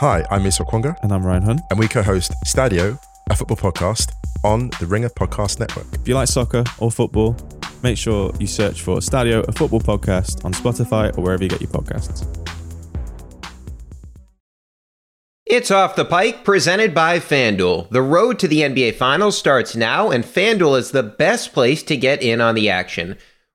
Hi, I'm Musa Okwonga, And I'm Ryan Hunt. and we co-host Stadio, a football podcast on the Ringer Podcast Network. If you like soccer or football, make sure you search for Stadio, a football podcast on Spotify or wherever you get your podcasts. It's Off the Pike, presented by FanDuel. The road to the NBA Finals starts now, and FanDuel is the best place to get in on the action.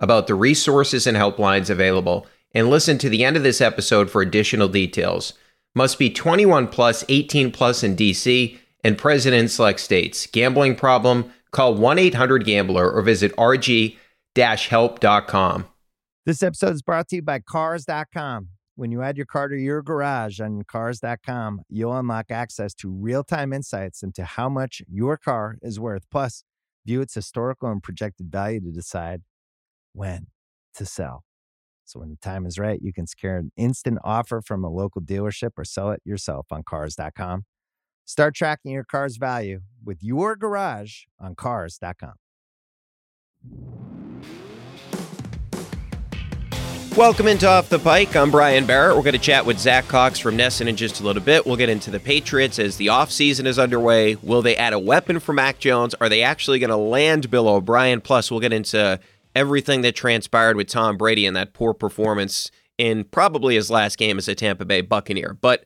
about the resources and helplines available and listen to the end of this episode for additional details. Must be 21 plus, 18 plus in DC and present in select states. Gambling problem? Call 1-800-GAMBLER or visit rg-help.com. This episode is brought to you by Cars.com. When you add your car to your garage on Cars.com, you'll unlock access to real time insights into how much your car is worth. Plus, view its historical and projected value to decide when to sell. So, when the time is right, you can secure an instant offer from a local dealership or sell it yourself on Cars.com. Start tracking your car's value with your garage on Cars.com. Welcome into Off the Pike. I'm Brian Barrett. We're going to chat with Zack Cox from NESN in just a little bit. We'll get into the Patriots as the offseason is underway. Will they add a weapon for Mac Jones? Are they actually going to land Bill O'Brien? Plus, we'll get into everything that transpired with Tom Brady and that poor performance in probably his last game as a Tampa Bay Buccaneer. But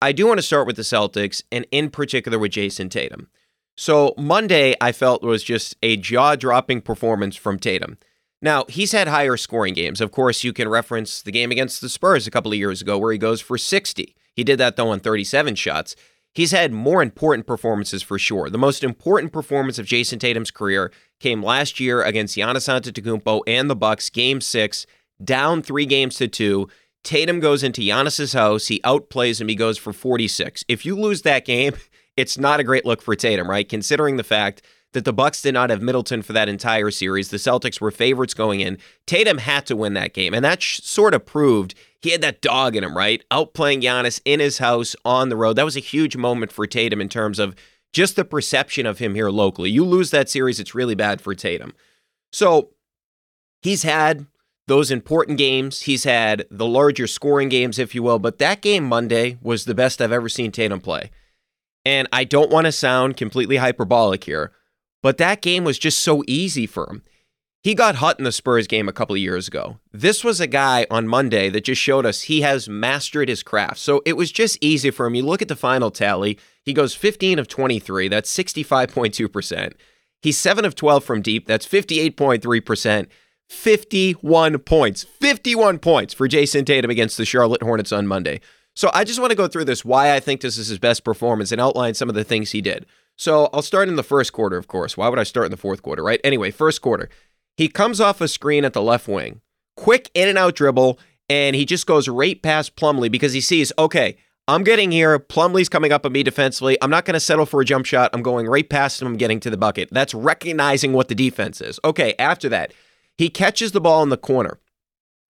I do want to start with the Celtics and in particular with Jayson Tatum. So, Monday, I felt was just a jaw dropping performance from Tatum. Now, he's had higher scoring games. Of course, you can reference the game against the Spurs a couple of years ago where he goes for 60. He did that, though, on 37 shots. He's had more important performances for sure. The most important performance of Jayson Tatum's career came last year against Giannis Antetokounmpo and the Bucks, Game Six, down three games to two. Tatum goes into Giannis's house. He outplays him. He goes for 46. If you lose that game, it's not a great look for Tatum, right? Considering the fact that the Bucks did not have Middleton for that entire series. The Celtics were favorites going in. Tatum had to win that game, and that sh- sort of proved he had that dog in him, right? Outplaying Giannis in his house on the road. That was a huge moment for Tatum in terms of just the perception of him here locally. You lose that series, it's really bad for Tatum. So he's had those important games. He's had the larger scoring games, if you will, but that game Monday was the best I've ever seen Tatum play. And I don't want to sound completely hyperbolic here, but that game was just so easy for him. He got hot in the Spurs game a couple of years ago. This was a guy on Monday that just showed us he has mastered his craft. So it was just easy for him. You look at the final tally, he goes 15 of 23. That's 65.2%. He's 7 of 12 from deep. That's 58.3%. 51 points. 51 points for Jayson Tatum against the Charlotte Hornets on Monday. So I just want to go through this why I think this is his best performance and outline some of the things he did. So I'll start in the first quarter, of course. Why would I start in the fourth quarter, right? Anyway, first quarter. He comes off a screen at the left wing, quick in and out dribble, and he just goes right past Plumlee because he sees, okay, I'm getting here. Plumlee's coming up on me defensively. I'm not going to settle for a jump shot. I'm going right past him. I'm getting to the bucket. That's recognizing what the defense is. Okay, after that, he catches the ball in the corner.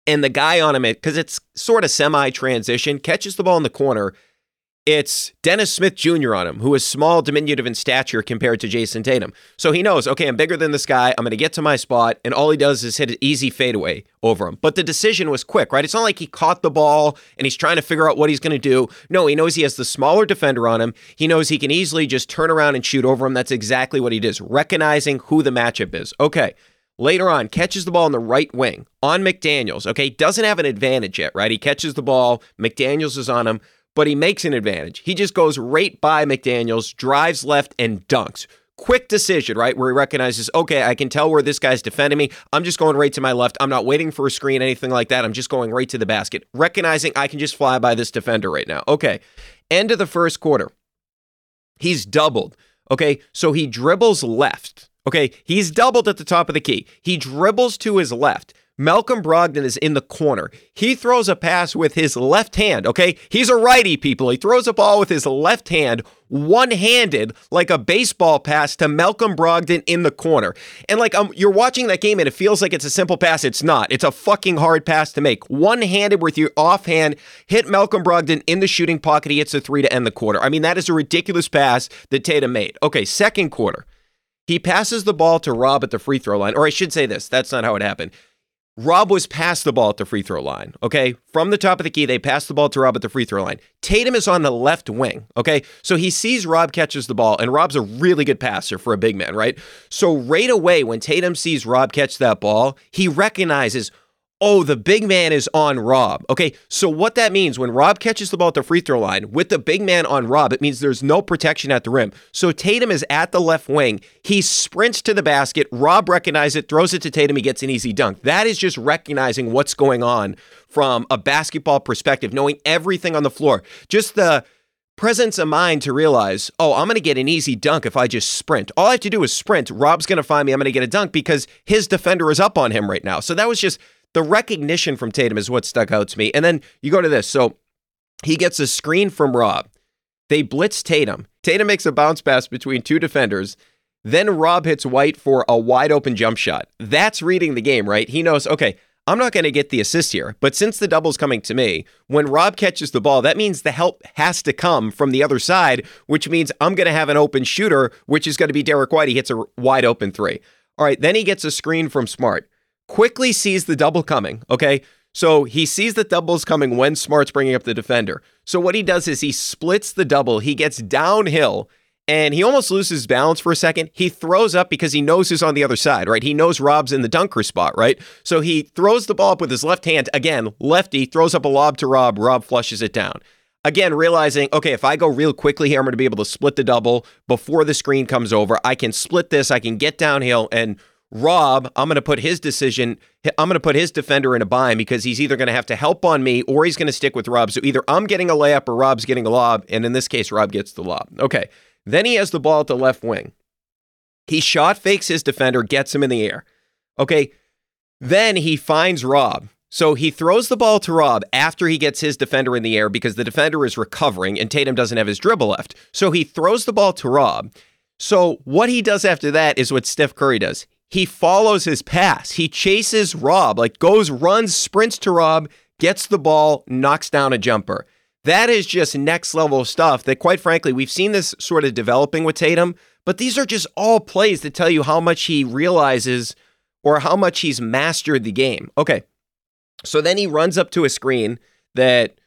And the guy on him, because it's sort of semi transition, catches the ball in the corner it's Dennis Smith Jr. on him, who is small, diminutive in stature compared to Jayson Tatum. So he knows, okay, I'm bigger than this guy. I'm going to get to my spot. And all he does is hit an easy fadeaway over him. But the decision was quick, right? It's not like he caught the ball and he's trying to figure out what he's going to do. No, he knows he has the smaller defender on him. He knows he can easily just turn around and shoot over him. That's exactly what he does, recognizing who the matchup is. Okay. Later on, catches the ball on the right wing on McDaniels. Okay. Doesn't have an advantage yet, right? He catches the ball. McDaniels is on him but he makes an advantage. He just goes right by McDaniels, drives left, and dunks. Quick decision, right? Where he recognizes, okay, I can tell where this guy's defending me. I'm just going right to my left. I'm not waiting for a screen, anything like that. I'm just going right to the basket, recognizing I can just fly by this defender right now. Okay. End of the first quarter. He's doubled. Okay. So he dribbles left. Okay. He's doubled at the top of the key. He dribbles to his left Malcolm Brogdon is in the corner. He throws a pass with his left hand, okay? He's a righty, people. He throws a ball with his left hand, one handed, like a baseball pass to Malcolm Brogdon in the corner. And like um, you're watching that game and it feels like it's a simple pass. It's not. It's a fucking hard pass to make. One handed with your offhand, hit Malcolm Brogdon in the shooting pocket. He hits a three to end the quarter. I mean, that is a ridiculous pass that Tatum made. Okay, second quarter. He passes the ball to Rob at the free throw line. Or I should say this that's not how it happened. Rob was past the ball at the free throw line. Okay. From the top of the key, they pass the ball to Rob at the free throw line. Tatum is on the left wing. Okay. So he sees Rob catches the ball, and Rob's a really good passer for a big man, right? So right away, when Tatum sees Rob catch that ball, he recognizes, oh, the big man is on Rob. Okay, so what that means when Rob catches the ball at the free throw line with the big man on Rob, it means there's no protection at the rim. So Tatum is at the left wing. He sprints to the basket. Rob recognizes it, throws it to Tatum. He gets an easy dunk. That is just recognizing what's going on from a basketball perspective, knowing everything on the floor. Just the presence of mind to realize, oh, I'm going to get an easy dunk if I just sprint. All I have to do is sprint. Rob's going to find me. I'm going to get a dunk because his defender is up on him right now. So that was just the recognition from Tatum is what stuck out to me. And then you go to this. So he gets a screen from Rob. They blitz Tatum. Tatum makes a bounce pass between two defenders. Then Rob hits White for a wide open jump shot. That's reading the game, right? He knows, okay, I'm not going to get the assist here. But since the double's coming to me, when Rob catches the ball, that means the help has to come from the other side, which means I'm going to have an open shooter, which is going to be Derrick White. He hits a wide open three. All right, then he gets a screen from Smart quickly sees the double coming. Okay. So he sees the double's coming when Smart's bringing up the defender. So what he does is he splits the double. He gets downhill and he almost loses balance for a second. He throws up because he knows who's on the other side, right? He knows Rob's in the dunker spot, right? So he throws the ball up with his left hand. Again, lefty throws up a lob to Rob. Rob flushes it down. Again, realizing, okay, if I go real quickly here, I'm going to be able to split the double before the screen comes over. I can split this, I can get downhill, and Rob, I'm going to put his decision, I'm going to put his defender in a bind because he's either going to have to help on me or he's going to stick with Rob. So either I'm getting a layup or Rob's getting a lob. And in this case, Rob gets the lob. Okay. Then he has the ball at the left wing. He shot fakes his defender, gets him in the air. Okay. Then he finds Rob. So he throws the ball to Rob after he gets his defender in the air because the defender is recovering and Tatum doesn't have his dribble left. So he throws the ball to Rob. So what he does after that is what Steph Curry does he follows his pass. He chases Rob, like goes, runs, sprints to Rob, gets the ball, knocks down a jumper. That is just next level stuff that, quite frankly, we've seen this sort of developing with Tatum, but these are just all plays that tell you how much he realizes or how much he's mastered the game. Okay. So then he runs up to a screen that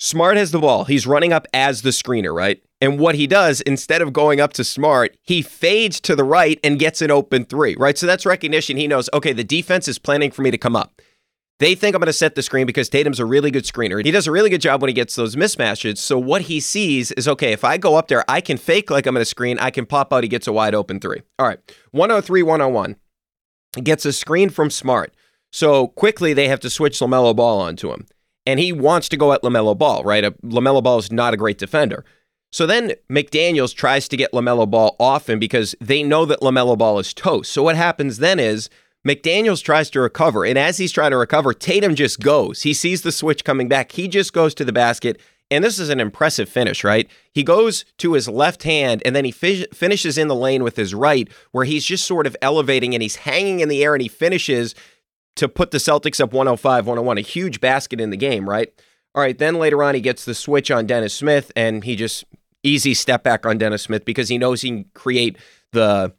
Smart has the ball. He's running up as the screener, right? And what he does, instead of going up to Smart, he fades to the right and gets an open three, right? So that's recognition. He knows, okay, the defense is planning for me to come up. They think I'm going to set the screen because Tatum's a really good screener. He does a really good job when he gets those mismatches. So what he sees is, okay, if I go up there, I can fake like I'm going to screen. I can pop out. He gets a wide open three. All right. 103, 101. He gets a screen from Smart. So quickly they have to switch LaMelo Ball onto him and he wants to go at LaMelo Ball, right? A, LaMelo Ball is not a great defender. So then McDaniels tries to get LaMelo Ball off him because they know that LaMelo Ball is toast. So what happens then is McDaniels tries to recover. And as he's trying to recover, Tatum just goes. He sees the switch coming back. He just goes to the basket. And this is an impressive finish, right? He goes to his left hand and then he fi- finishes in the lane with his right, where he's just sort of elevating and he's hanging in the air and he finishes to put the Celtics up 105 101, a huge basket in the game, right? All right, then later on, he gets the switch on Dennis Smith and he just easy step back on Dennis Smith because he knows he can create the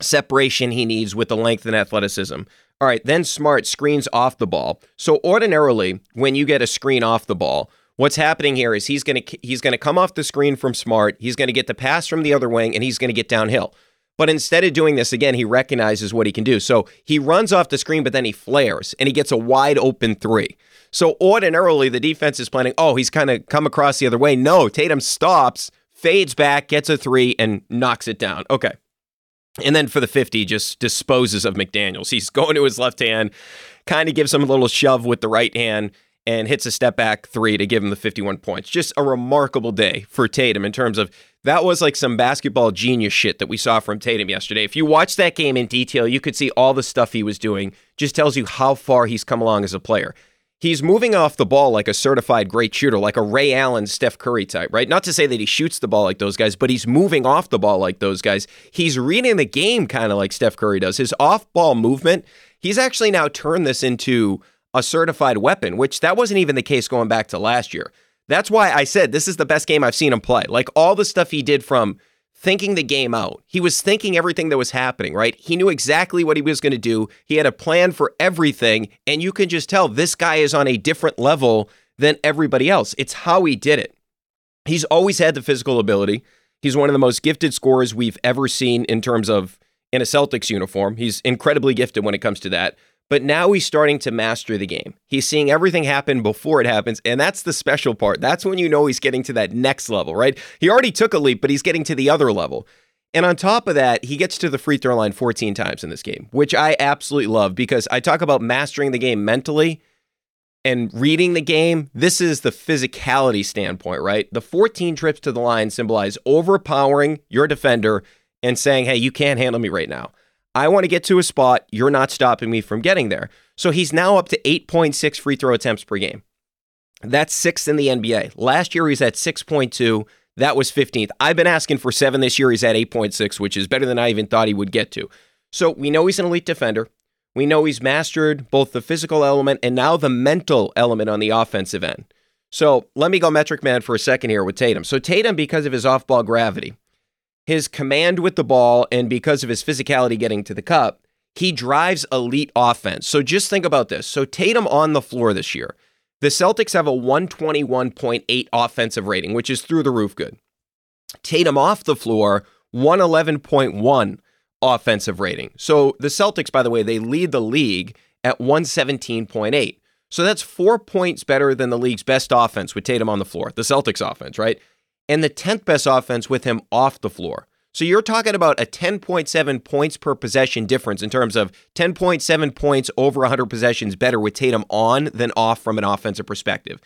separation he needs with the length and athleticism. All right, then Smart screens off the ball. So ordinarily, when you get a screen off the ball, what's happening here is he's going to he's going to come off the screen from Smart, he's going to get the pass from the other wing and he's going to get downhill. But instead of doing this again, he recognizes what he can do. So he runs off the screen, but then he flares and he gets a wide open three. So ordinarily, the defense is planning, oh, he's kind of come across the other way. No, Tatum stops, fades back, gets a three, and knocks it down. Okay. And then for the 50, just disposes of McDaniels. He's going to his left hand, kind of gives him a little shove with the right hand. and hits a step back three to give him the 51 points. Just a remarkable day for Tatum in terms of that was like some basketball genius shit that we saw from Tatum yesterday. If you watch that game in detail, you could see all the stuff he was doing. Just tells you how far he's come along as a player. He's moving off the ball like a certified great shooter, like a Ray Allen, Steph Curry type, right? Not to say that he shoots the ball like those guys, but he's moving off the ball like those guys. He's reading the game kind of like Steph Curry does. His off ball movement, he's actually now turned this into a certified weapon, which that wasn't even the case going back to last year. That's why I said this is the best game I've seen him play. Like all the stuff he did from thinking the game out. He was thinking everything that was happening, right? He knew exactly what he was going to do. He had a plan for everything. And you can just tell this guy is on a different level than everybody else. It's how he did it. He's always had the physical ability. He's one of the most gifted scorers we've ever seen in terms of in a Celtics uniform. He's incredibly gifted when it comes to that. But now he's starting to master the game. He's seeing everything happen before it happens. And that's the special part. That's when you know he's getting to that next level, right? He already took a leap, but he's getting to the other level. And on top of that, he gets to the free throw line 14 times in this game, which I absolutely love because I talk about mastering the game mentally and reading the game. This is the physicality standpoint, right? The 14 trips to the line symbolize overpowering your defender and saying, hey, you can't handle me right now. I want to get to a spot. You're not stopping me from getting there. So he's now up to 8.6 free throw attempts per game. That's sixth in the NBA. Last year, he was at 6.2. That was 15th. I've been asking for seven this year. He's at 8.6, which is better than I even thought he would get to. So we know he's an elite defender. We know he's mastered both the physical element and now the mental element on the offensive end. So let me go metric man for a second here with Tatum. So Tatum, because of his off ball gravity, his command with the ball and because of his physicality getting to the cup, he drives elite offense. So just think about this. So Tatum on the floor this year. The Celtics have a 121.8 offensive rating, which is through the roof good. Tatum off the floor, 111.1 offensive rating. So the Celtics, by the way, they lead the league at 117.8. So that's four points better than the league's best offense with Tatum on the floor, the Celtics offense, right? And the 10th best offense with him off the floor. So you're talking about a 10.7 points per possession difference in terms of 10.7 points over 100 possessions better with Tatum on than off from an offensive perspective.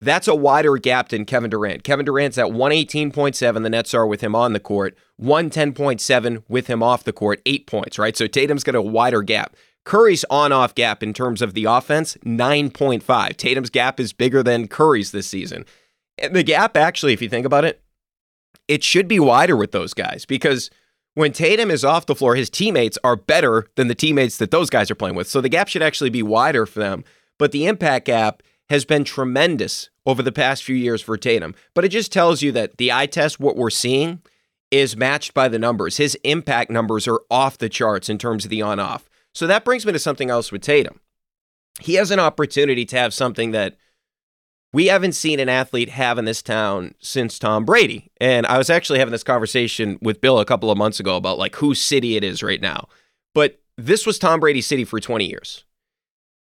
That's a wider gap than Kevin Durant. Kevin Durant's at 118.7, the Nets are with him on the court, 110.7 with him off the court, eight points, right? So Tatum's got a wider gap. Curry's on off gap in terms of the offense, 9.5. Tatum's gap is bigger than Curry's this season. The gap, actually, if you think about it, it should be wider with those guys because when Tatum is off the floor, his teammates are better than the teammates that those guys are playing with. So the gap should actually be wider for them. But the impact gap has been tremendous over the past few years for Tatum. But it just tells you that the eye test, what we're seeing, is matched by the numbers. His impact numbers are off the charts in terms of the on off. So that brings me to something else with Tatum. He has an opportunity to have something that we haven't seen an athlete have in this town since Tom Brady. And I was actually having this conversation with Bill a couple of months ago about like whose city it is right now. But this was Tom Brady's city for 20 years.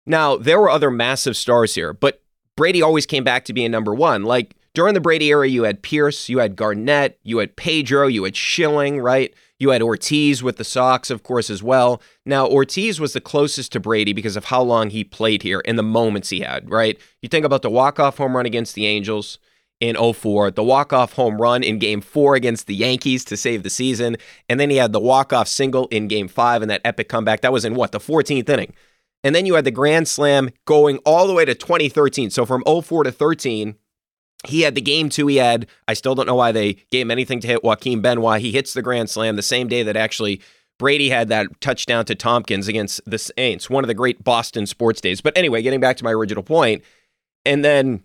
Now, there were other massive stars here, but Brady always came back to being number one. Like during the Brady era, you had Pierce, you had Garnett, you had Pedro, you had Schilling, right? You had Ortiz with the Sox, of course, as well. Now, Ortiz was the closest to Brady because of how long he played here and the moments he had, right? You think about the walk-off home run against the Angels in 04, the walk-off home run in game four against the Yankees to save the season, and then he had the walk-off single in game five and that epic comeback. That was in what, the 14th inning. And then you had the grand slam going all the way to 2013. So from 04 to 13, he had the game two. He had, I still don't know why they gave him anything to hit Joaquin Benoit. He hits the grand slam the same day that actually Brady had that touchdown to Thompkins against the Saints, one of the great Boston sports days. But anyway, getting back to my original point, and then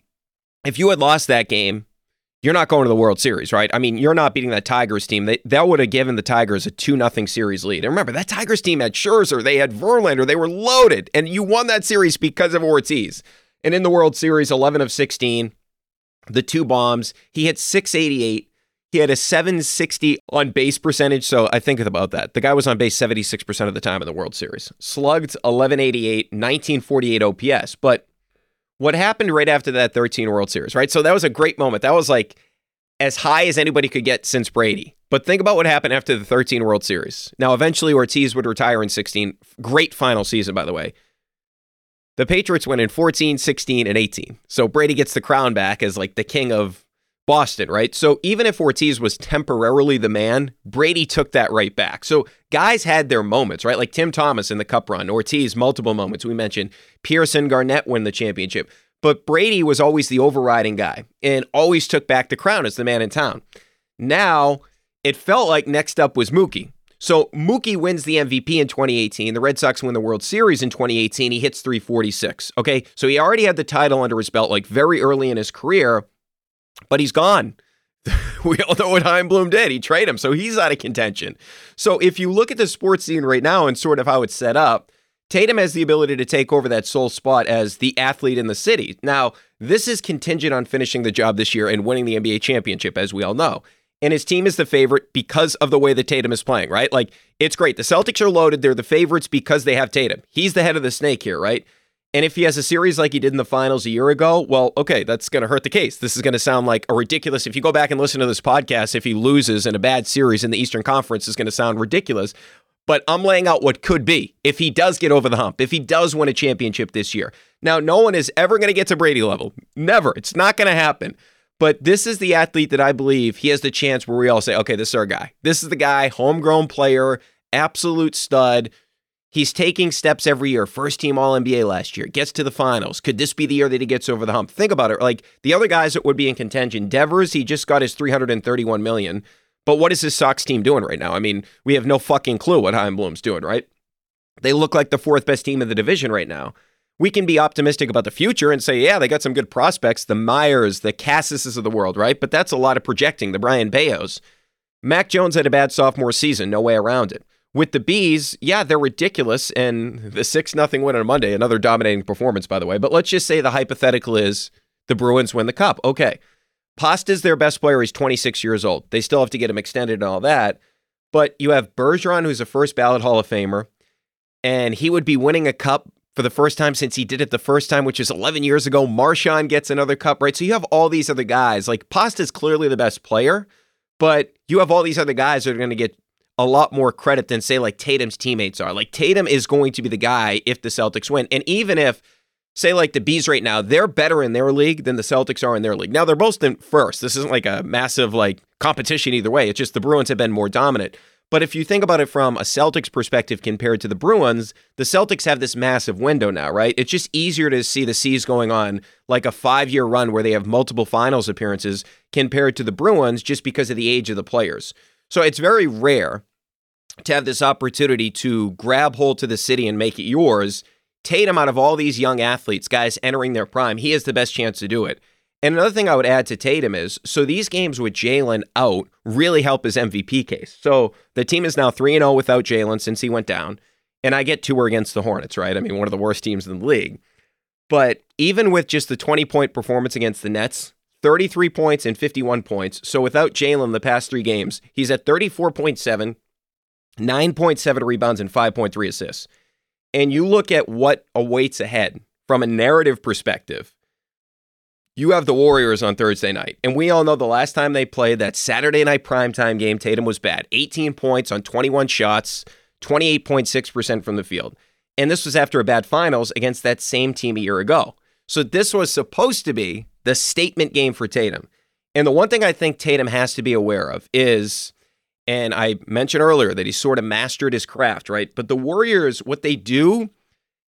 if you had lost that game, you're not going to the World Series, right? I mean, you're not beating that Tigers team. They, that would have given the Tigers a 2 0 series lead. And remember, that Tigers team had Scherzer, they had Verlander, they were loaded, and you won that series because of Ortiz. And in the World Series, 11 of 16, the two bombs. He hit 688. He had a 760 on base percentage. So I think about that. The guy was on base 76% of the time in the World Series. Slugged 1188, 1948 OPS. But what happened right after that 13 World Series, right? So that was a great moment. That was like as high as anybody could get since Brady. But think about what happened after the 13 World Series. Now, eventually Ortiz would retire in 16. Great final season, by the way. The Patriots went in 14, 16, and 18. So Brady gets the crown back as like the king of Boston, right? So even if Ortiz was temporarily the man, Brady took that right back. So guys had their moments, right? Like Tim Thomas in the cup run, Ortiz, multiple moments. We mentioned Pearson, Garnett win the championship. But Brady was always the overriding guy and always took back the crown as the man in town. Now it felt like next up was Mookie. So Mookie wins the MVP in 2018. The Red Sox win the World Series in 2018. He hits 346. Okay. So he already had the title under his belt like very early in his career, but he's gone. we all know what Chaim Bloom did. He traded him. So he's out of contention. So if you look at the sports scene right now and sort of how it's set up, Tatum has the ability to take over that sole spot as the athlete in the city. Now, this is contingent on finishing the job this year and winning the NBA championship, as we all know and his team is the favorite because of the way that Tatum is playing, right? Like, it's great. The Celtics are loaded. They're the favorites because they have Tatum. He's the head of the snake here, right? And if he has a series like he did in the finals a year ago, well, okay, that's going to hurt the case. This is going to sound like a ridiculous. If you go back and listen to this podcast, if he loses in a bad series in the Eastern Conference, is going to sound ridiculous. But I'm laying out what could be if he does get over the hump, if he does win a championship this year. Now, no one is ever going to get to Brady level. Never. It's not going to happen. But this is the athlete that I believe he has the chance where we all say, okay, this is our guy. This is the guy, homegrown player, absolute stud. He's taking steps every year. First team All NBA last year. Gets to the finals. Could this be the year that he gets over the hump? Think about it. Like the other guys that would be in contention, Devers, he just got his 331 million. But what is his Sox team doing right now? I mean, we have no fucking clue what Chaim Bloom's doing, right? They look like the fourth best team in the division right now we can be optimistic about the future and say, yeah, they got some good prospects, the Mayers, the Cassises of the world, right? But that's a lot of projecting, the Brayan Bellos. Mac Jones had a bad sophomore season, no way around it. With the Bees, yeah, they're ridiculous. And the 6 nothing win on Monday, another dominating performance, by the way. But let's just say the hypothetical is the Bruins win the cup. Okay. Pasta's their best player. He's 26 years old. They still have to get him extended and all that. But you have Bergeron, who's a first ballot Hall of Famer, and he would be winning a cup for the first time since he did it the first time, which is 11 years ago. Marchand gets another cup, right? So you have all these other guys. Like Pasta's clearly the best player, but you have all these other guys that are going to get a lot more credit than, say, like Tatum's teammates are. Like Tatum is going to be the guy if the Celtics win. And even if, say, like the Bees right now, they're better in their league than the Celtics are in their league. Now they're both in first. This isn't like a massive like competition either way. It's just the Bruins have been more dominant. But if you think about it from a Celtics perspective compared to the Bruins, the Celtics have this massive window now, right? It's just easier to see the C's going on like a five year run where they have multiple finals appearances compared to the Bruins just because of the age of the players. So it's very rare to have this opportunity to grab hold to the city and make it yours. Tatum, out of all these young athletes, guys entering their prime, he has the best chance to do it. And another thing I would add to Tatum is so these games with Jaylen out really help his MVP case. So the team is now 3 0 without Jaylen since he went down. And I get two are against the Hornets, right? I mean, one of the worst teams in the league. But even with just the 20 point performance against the Nets, 33 points and 51 points. So without Jaylen the past three games, he's at 34.7, 9.7 rebounds, and 5.3 assists. And you look at what awaits ahead from a narrative perspective you have the Warriors on Thursday night. And we all know the last time they played that Saturday night primetime game, Tatum was bad. 18 points on 21 shots, 28.6% from the field. And this was after a bad finals against that same team a year ago. So this was supposed to be the statement game for Tatum. And the one thing I think Tatum has to be aware of is, and I mentioned earlier that he sort of mastered his craft, right? But the Warriors, what they do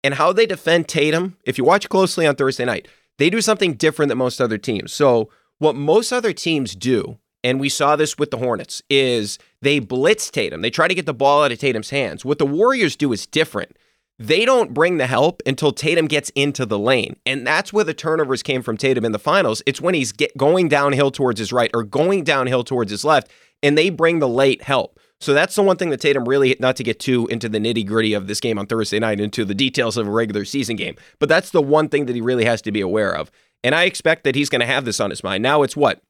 and how they defend Tatum, if you watch closely on Thursday night, they do something different than most other teams. So, what most other teams do, and we saw this with the Hornets, is they blitz Tatum. They try to get the ball out of Tatum's hands. What the Warriors do is different. They don't bring the help until Tatum gets into the lane. And that's where the turnovers came from Tatum in the finals. It's when he's going downhill towards his right or going downhill towards his left, and they bring the late help. So that's the one thing that Tatum really, not to get too into the nitty gritty of this game on Thursday night, into the details of a regular season game, but that's the one thing that he really has to be aware of. And I expect that he's going to have this on his mind. Now it's what?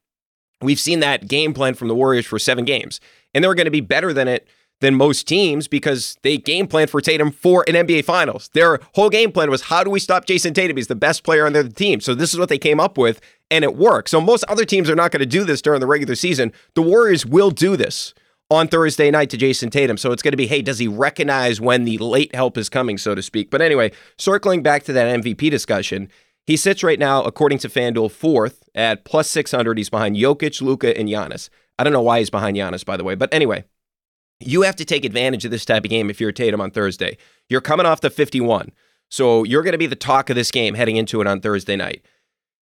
We've seen that game plan from the Warriors for seven games, and they're going to be better than it than most teams because they game plan for Tatum for an NBA Finals. Their whole game plan was how do we stop Jayson Tatum? He's the best player on their team. So this is what they came up with, and it worked. So most other teams are not going to do this during the regular season. The Warriors will do this on Thursday night to Jayson Tatum. So it's going to be, hey, does he recognize when the late help is coming, so to speak? But anyway, circling back to that MVP discussion, he sits right now, according to FanDuel, fourth at plus 600. He's behind Jokic, Luka, and Giannis. I don't know why he's behind Giannis, by the way. But anyway, you have to take advantage of this type of game if you're Tatum on Thursday. You're coming off the 51. So you're going to be the talk of this game heading into it on Thursday night.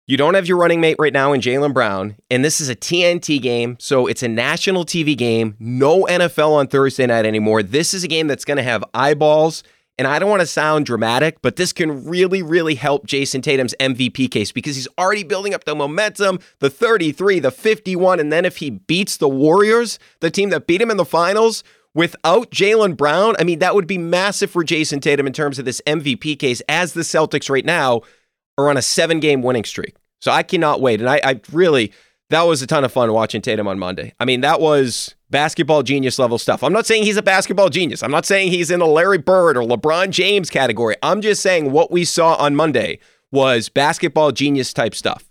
You don't have your running mate right now in Jaylen Brown, and this is a TNT game, so it's a national TV game. No NFL on Thursday night anymore. This is a game that's going to have eyeballs, and I don't want to sound dramatic, but this can really, really help Jayson Tatum's MVP case because he's already building up the momentum, the 33, the 51, and then if he beats the Warriors, the team that beat him in the finals, without Jaylen Brown, I mean, that would be massive for Jayson Tatum in terms of this MVP case as the Celtics right now are on a seven game winning streak. So I cannot wait. And I, I really, that was a ton of fun watching Tatum on Monday. I mean, that was basketball genius level stuff. I'm not saying he's a basketball genius. I'm not saying he's in the Larry Bird or LeBron James category. I'm just saying what we saw on Monday was basketball genius type stuff.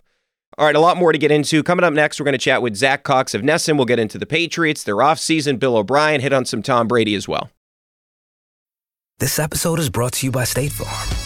All right, a lot more to get into. Coming up next, we're going to chat with Zack Cox of NESN. We'll get into the Patriots, their offseason, Bill O'Brien, hit on some Tom Brady as well. This episode is brought to you by State Farm.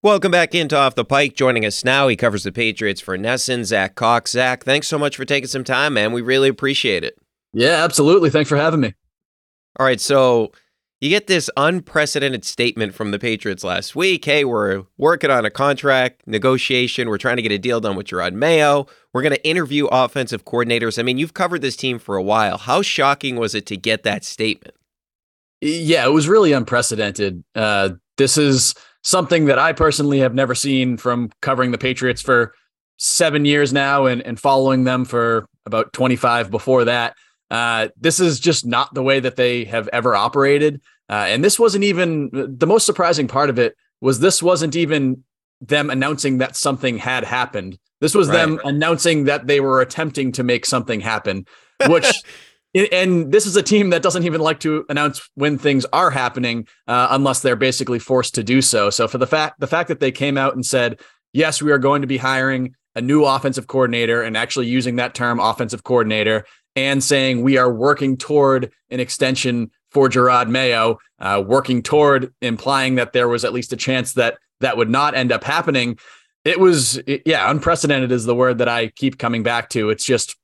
Welcome back into Off the Pike. Joining us now, he covers the Patriots for NESN, Zack Cox. Zack, thanks so much for taking some time, man. We really appreciate it. Yeah, absolutely. Thanks for having me. All right, so you get this unprecedented statement from the Patriots last week. Hey, we're working on a contract negotiation. We're trying to get a deal done with Jerod Mayo. We're going to interview offensive coordinators. I mean, you've covered this team for a while. How shocking was it to get that statement? Yeah, it was really unprecedented. Uh, this is something that I personally have never seen from covering the Patriots for seven years now and, and following them for about 25 before that. Uh, this is just not the way that they have ever operated. Uh, and this wasn't even the most surprising part of it was this wasn't even them announcing that something had happened. This was right, them announcing that they were attempting to make something happen, which and this is a team that doesn't even like to announce when things are happening uh, unless they're basically forced to do so. So for the fact the fact that they came out and said, "Yes, we are going to be hiring a new offensive coordinator," and actually using that term offensive coordinator and saying we are working toward an extension for Jerod Mayo, uh, working toward implying that there was at least a chance that that would not end up happening. It was, yeah, unprecedented is the word that I keep coming back to. It's just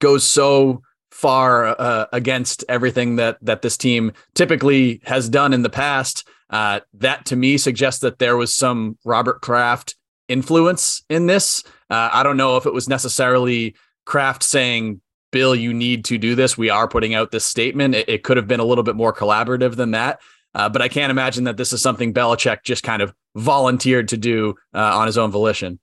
goes so far uh, against everything that that this team typically has done in the past. Uh, that to me suggests that there was some Robert Kraft influence in this. Uh, I don't know if it was necessarily Kraft saying, "Bill, you need to do this. We are putting out this statement." It, it could have been a little bit more collaborative than that. Uh, but I can't imagine that this is something Belichick just kind of volunteered to do uh, on his own volition.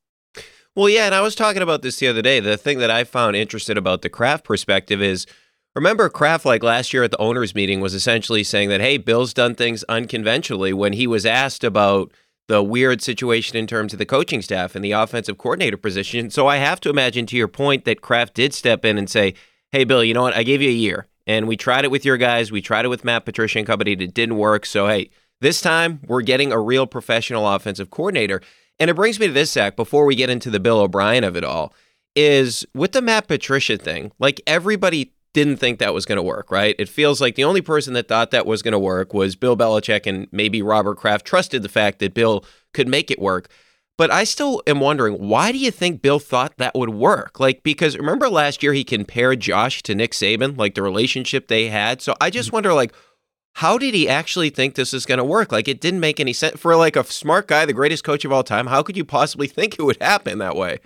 Well, yeah, and I was talking about this the other day. The thing that I found interesting about the Kraft perspective is remember Kraft like last year at the owners meeting was essentially saying that hey, Bill's done things unconventionally when he was asked about the weird situation in terms of the coaching staff and the offensive coordinator position. So I have to imagine to your point that Kraft did step in and say, "Hey Bill, you know what? I gave you a year and we tried it with your guys. We tried it with Matt Patricia and company. It didn't work. So hey, this time we're getting a real professional offensive coordinator." And it brings me to this, Zack, before we get into the Bill O'Brien of it all, is with the Matt Patricia thing, like everybody didn't think that was going to work, right? It feels like the only person that thought that was going to work was Bill Belichick and maybe Robert Kraft trusted the fact that Bill could make it work. But I still am wondering, why do you think Bill thought that would work? Like, because remember last year he compared Josh to Nick Saban, like the relationship they had. So I just mm-hmm. wonder, like, how did he actually think this is going to work? Like it didn't make any sense for like a smart guy, the greatest coach of all time. How could you possibly think it would happen that way?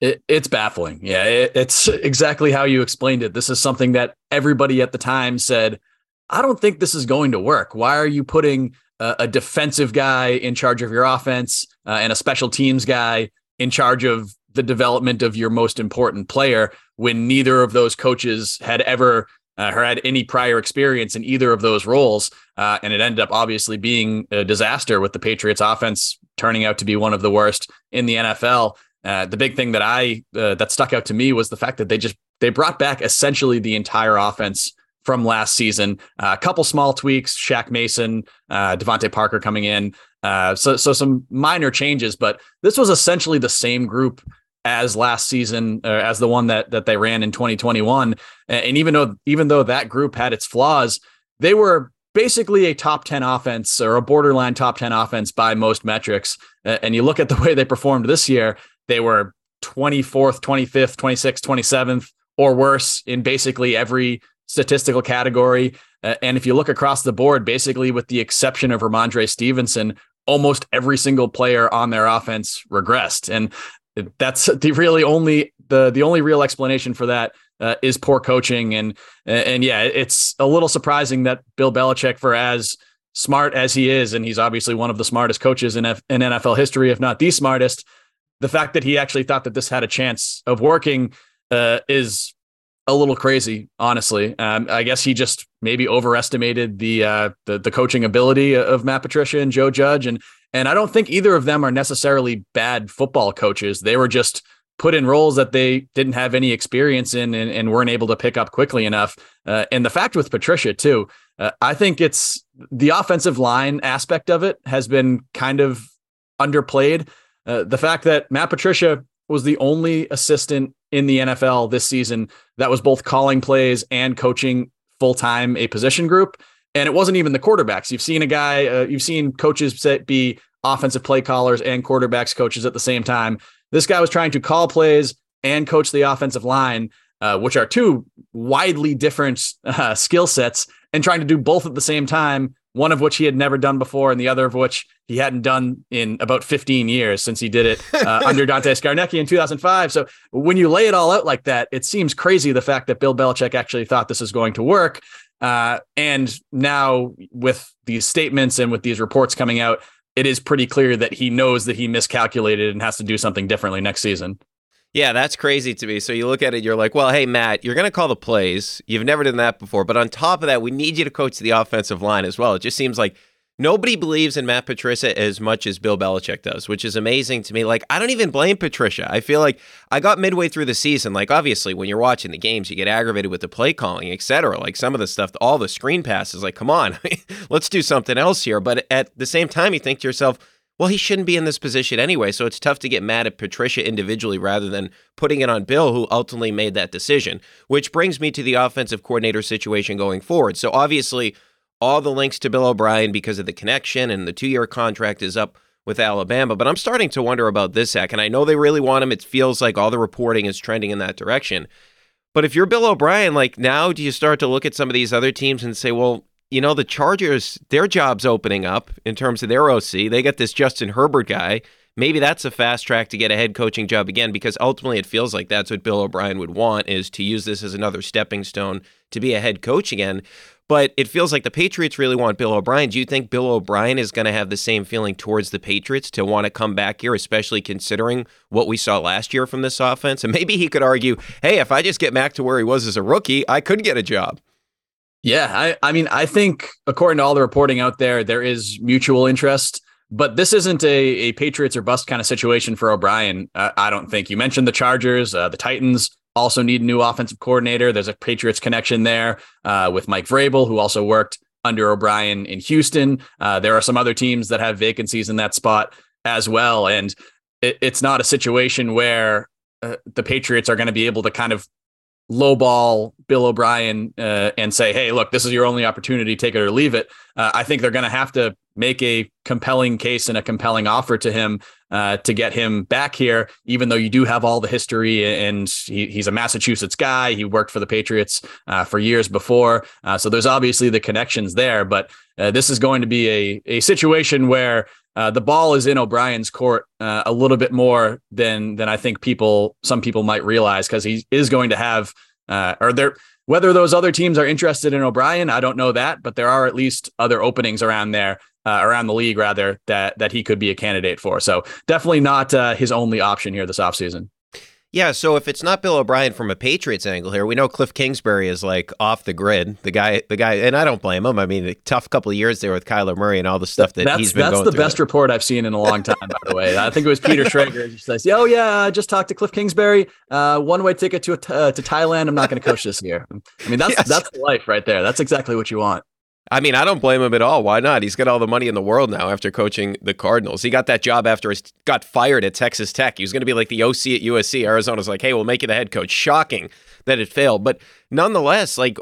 It, it's baffling. Yeah, it, it's exactly how you explained it. This is something that everybody at the time said, I don't think this is going to work. Why are you putting a, a defensive guy in charge of your offense uh, and a special teams guy in charge of the development of your most important player when neither of those coaches had ever uh, or had any prior experience in either of those roles. Uh, and it ended up obviously being a disaster with the Patriots offense turning out to be one of the worst in the NFL. Uh, the big thing that I uh, that stuck out to me was the fact that they just they brought back essentially the entire offense from last season. Uh, a couple small tweaks, Shaq Mason, uh, DeVante Parker coming in. Uh, so, so some minor changes, but this was essentially the same group as last season, uh, as the one that that they ran in 2021. And even though even though that group had its flaws, they were basically a top 10 offense or a borderline top 10 offense by most metrics. And you look at the way they performed this year, they were 24th, 25th, 26th, 27th, or worse in basically every statistical category. And if you look across the board, basically with the exception of Rhamondre Stevenson, almost every single player on their offense regressed. And that's the really only the the only real explanation for that uh, is poor coaching. And and yeah, it's a little surprising that Bill Belichick, for as smart as he is, and he's obviously one of the smartest coaches in, F- in NFL history, if not the smartest, the fact that he actually thought that this had a chance of working uh, is a little crazy, honestly. Um, I guess he just maybe overestimated the, uh, the the coaching ability of Matt Patricia and Joe Judge, and and I don't think either of them are necessarily bad football coaches. They were just put in roles that they didn't have any experience in and, and weren't able to pick up quickly enough. Uh, and the fact with Patricia too, uh, I think it's the offensive line aspect of it has been kind of underplayed. Uh, the fact that Matt Patricia was the only assistant in the NFL this season that was both calling plays and coaching full time a position group. And it wasn't even the quarterbacks. You've seen a guy, uh, you've seen coaches be offensive play callers and quarterbacks coaches at the same time. This guy was trying to call plays and coach the offensive line, uh, which are two widely different uh, skill sets, and trying to do both at the same time one of which he had never done before, and the other of which he hadn't done in about 15 years since he did it uh, under Dante Scarnecchia in 2005. So when you lay it all out like that, it seems crazy the fact that Bill Belichick actually thought this was going to work. Uh, and now with these statements and with these reports coming out, it is pretty clear that he knows that he miscalculated and has to do something differently next season. Yeah, that's crazy to me. So you look at it, you're like, well, hey, Matt, you're going to call the plays. You've never done that before. But on top of that, we need you to coach the offensive line as well. It just seems like nobody believes in Matt Patricia as much as Bill Belichick does, which is amazing to me. Like, I don't even blame Patricia. I feel like I got midway through the season. Like, obviously, when you're watching the games, you get aggravated with the play calling, etc. Like, some of the stuff, all the screen passes, like, come on, let's do something else here. But at the same time, you think to yourself, well, he shouldn't be in this position anyway. So it's tough to get mad at Patricia individually rather than putting it on Bill, who ultimately made that decision. Which brings me to the offensive coordinator situation going forward. So obviously, all the links to Bill O'Brien because of the connection and the two year contract is up with Alabama. But I'm starting to wonder about this, Zack. And I know they really want him. It feels like all the reporting is trending in that direction. But if you're Bill O'Brien, like now, do you start to look at some of these other teams and say, well, you know, the Chargers, their job's opening up in terms of their OC. They got this Justin Herbert guy. Maybe that's a fast track to get a head coaching job again because ultimately it feels like that's what Bill O'Brien would want is to use this as another stepping stone to be a head coach again. But it feels like the Patriots really want Bill O'Brien. Do you think Bill O'Brien is going to have the same feeling towards the Patriots to want to come back here, especially considering what we saw last year from this offense? And maybe he could argue, hey, if I just get back to where he was as a rookie, I could get a job. Yeah, I, I mean, I think according to all the reporting out there, there is mutual interest, but this isn't a, a Patriots or bust kind of situation for O'Brien. Uh, I don't think. You mentioned the Chargers, uh, the Titans also need a new offensive coordinator. There's a Patriots connection there uh, with Mike Vrabel, who also worked under O'Brien in Houston. Uh, there are some other teams that have vacancies in that spot as well, and it, it's not a situation where uh, the Patriots are going to be able to kind of lowball Bill O'Brien uh, and say, "Hey, look, this is your only opportunity. Take it or leave it." Uh, I think they're going to have to make a compelling case and a compelling offer to him uh, to get him back here. Even though you do have all the history, and he, he's a Massachusetts guy, he worked for the Patriots uh, for years before, uh, so there's obviously the connections there. But uh, this is going to be a a situation where uh, the ball is in O'Brien's court uh, a little bit more than than I think people some people might realize because he is going to have uh, or there whether those other teams are interested in O'Brien, I don't know that, but there are at least other openings around there uh, around the league rather that that he could be a candidate for. So definitely not uh, his only option here this offseason. Yeah, so if it's not Bill O'Brien from a Patriots angle here, we know Cliff Kingsbury is like off the grid. The guy, the guy, and I don't blame him. I mean, a tough couple of years there with Kyler Murray and all the stuff that that's, he's been That's the best report I've seen in a long time, by the way. I think it was Peter Schrager. He says, "Oh yeah, I just talked to Cliff Kingsbury. Uh, one way ticket to uh, to Thailand. I'm not going to coach this year. I mean, that's Yes. that's life right there. That's exactly what you want. I mean, I don't blame him at all. Why not? He's got all the money in the world now after coaching the Cardinals. He got that job after he got fired at Texas Tech. He was going to be like the OC at USC. Arizona's like, hey, we'll make you the head coach. Shocking that it failed. But nonetheless, like,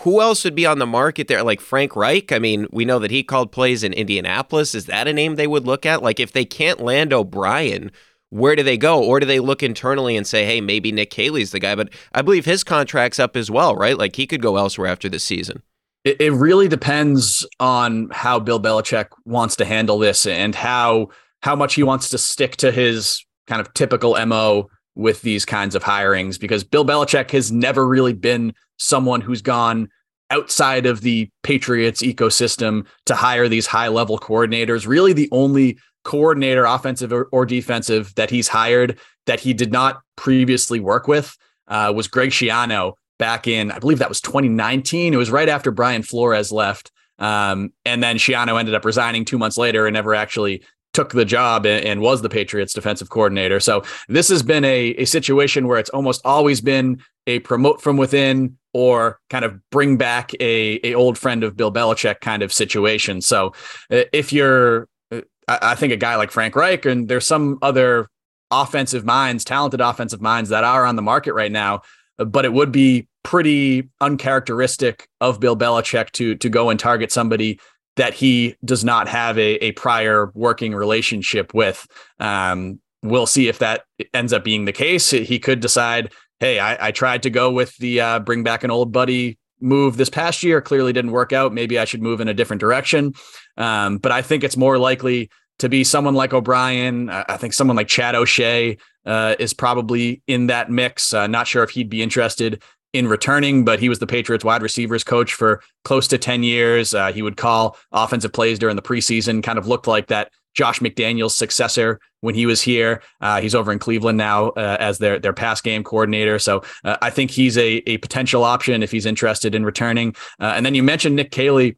who else would be on the market there? Like Frank Reich? I mean, we know that he called plays in Indianapolis. Is that a name they would look at? Like, if they can't land O'Brien, where do they go? Or do they look internally and say, hey, maybe Nick Cayley's the guy? But I believe his contract's up as well, right? Like, he could go elsewhere after this season. It, it really depends on how Bill Belichick wants to handle this and how how much he wants to stick to his kind of typical mo with these kinds of hirings because Bill Belichick has never really been someone who's gone outside of the Patriots ecosystem to hire these high level coordinators. Really, the only coordinator, offensive or, or defensive, that he's hired that he did not previously work with uh, was Greg Schiano back in, I believe that was 2019. It was right after Brian Flores left. Um, and then Schiano ended up resigning two months later and never actually took the job and, and was the Patriots defensive coordinator. So this has been a, a situation where it's almost always been a promote from within or kind of bring back a, a old friend of Bill Belichick kind of situation. So uh, if you're, uh, I, I think a guy like Frank Reich and there's some other offensive minds, talented offensive minds that are on the market right now, but it would be pretty uncharacteristic of Bill Belichick to to go and target somebody that he does not have a, a prior working relationship with. Um, we'll see if that ends up being the case. He could decide, hey, I, I tried to go with the uh, bring back an old buddy move this past year, clearly didn't work out. Maybe I should move in a different direction. Um, but I think it's more likely to be someone like O'Brien. I I think someone like Chad O'Shea uh, is probably in that mix. Uh, not sure if he'd be interested in returning, but he was the Patriots wide receivers coach for close to 10 years. Uh, he would call offensive plays during the preseason, kind of looked like that Josh McDaniels successor when he was here. Uh, he's over in Cleveland now uh, as their their pass game coordinator. So uh, I think he's a, a potential option if he's interested in returning. Uh, and then you mentioned Nick Caley.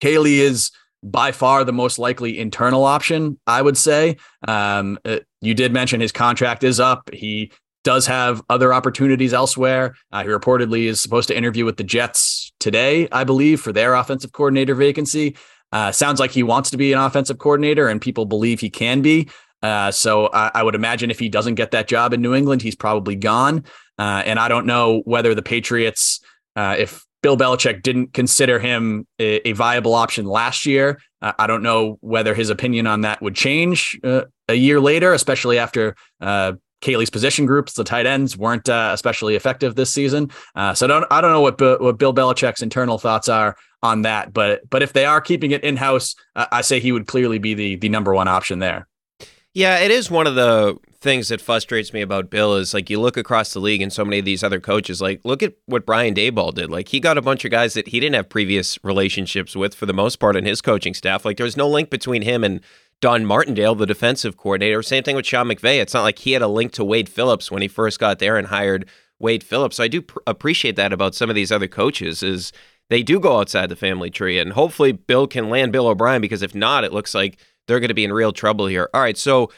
Caley is by far the most likely internal option, I would say. Um, uh, you did mention his contract is up. He does have other opportunities elsewhere. Uh, he reportedly is supposed to interview with the Jets today, I believe, for their offensive coordinator vacancy. Uh, sounds like he wants to be an offensive coordinator, and people believe he can be. Uh, so I, I, would imagine if he doesn't get that job in New England, he's probably gone. Uh, and I don't know whether the Patriots, uh, if Bill Belichick didn't consider him a, a viable option last year, uh, I don't know whether his opinion on that would change uh, a year later, especially after Caley's position groups, the tight ends weren't uh, especially effective this season. Uh, so I don't I don't know what what Bill Belichick's internal thoughts are on that, but but if they are keeping it in house, uh, I say he would clearly be the the number one option there. Yeah, it is one of the things that frustrates me about Bill is like you look across the league and so many of these other coaches, like look at what Brian Daboll did. Like he got a bunch of guys that he didn't have previous relationships with for the most part in his coaching staff. Like there's no link between him and Don Martindale, the defensive coordinator. Same thing with Sean McVay. It's not like he had a link to Wade Phillips when he first got there and hired Wade Phillips. So I do pr- appreciate that about some of these other coaches is they do go outside the family tree and hopefully Bill can land Bill O'Brien because if not, it looks like they're going to be in real trouble here. All right, so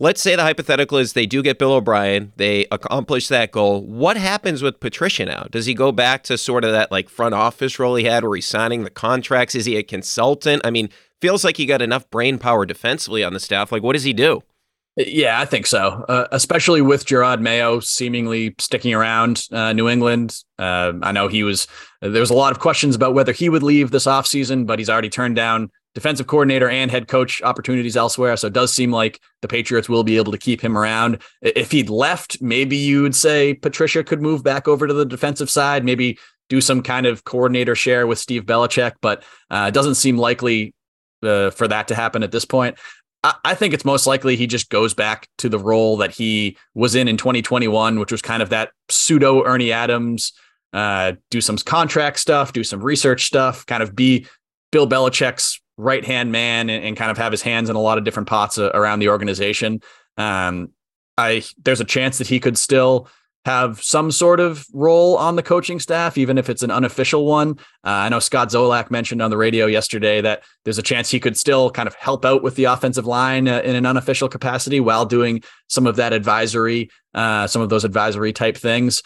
let's say the hypothetical is they do get Bill O'Brien, they accomplish that goal. What happens with Patricia now? Does he go back to sort of that like front office role he had where he's signing the contracts? Is he a consultant? I mean, feels like he got enough brain power defensively on the staff. Like, what does he do? Yeah, I think so. Uh, especially with Jerod Mayo seemingly sticking around uh, New England. Uh, I know he was. There was a lot of questions about whether he would leave this offseason, but he's already turned down defensive coordinator and head coach opportunities elsewhere. So it does seem like the Patriots will be able to keep him around. If he'd left, maybe you would say Patricia could move back over to the defensive side, maybe do some kind of coordinator share with Steve Belichick, but uh, it doesn't seem likely uh, for that to happen at this point. I, think it's most likely he just goes back to the role that he was in in 2021, which was kind of that pseudo Ernie Adams, uh, do some contract stuff, do some research stuff, kind of be Bill Belichick's right hand man and, and, kind of have his hands in a lot of different pots uh, around the organization. Um, I there's a chance that he could still have some sort of role on the coaching staff, even if it's an unofficial one. Uh, I know Scott Zolak mentioned on the radio yesterday that there's a chance he could still kind of help out with the offensive line uh, in an unofficial capacity while doing some of that advisory, uh, some of those advisory type things.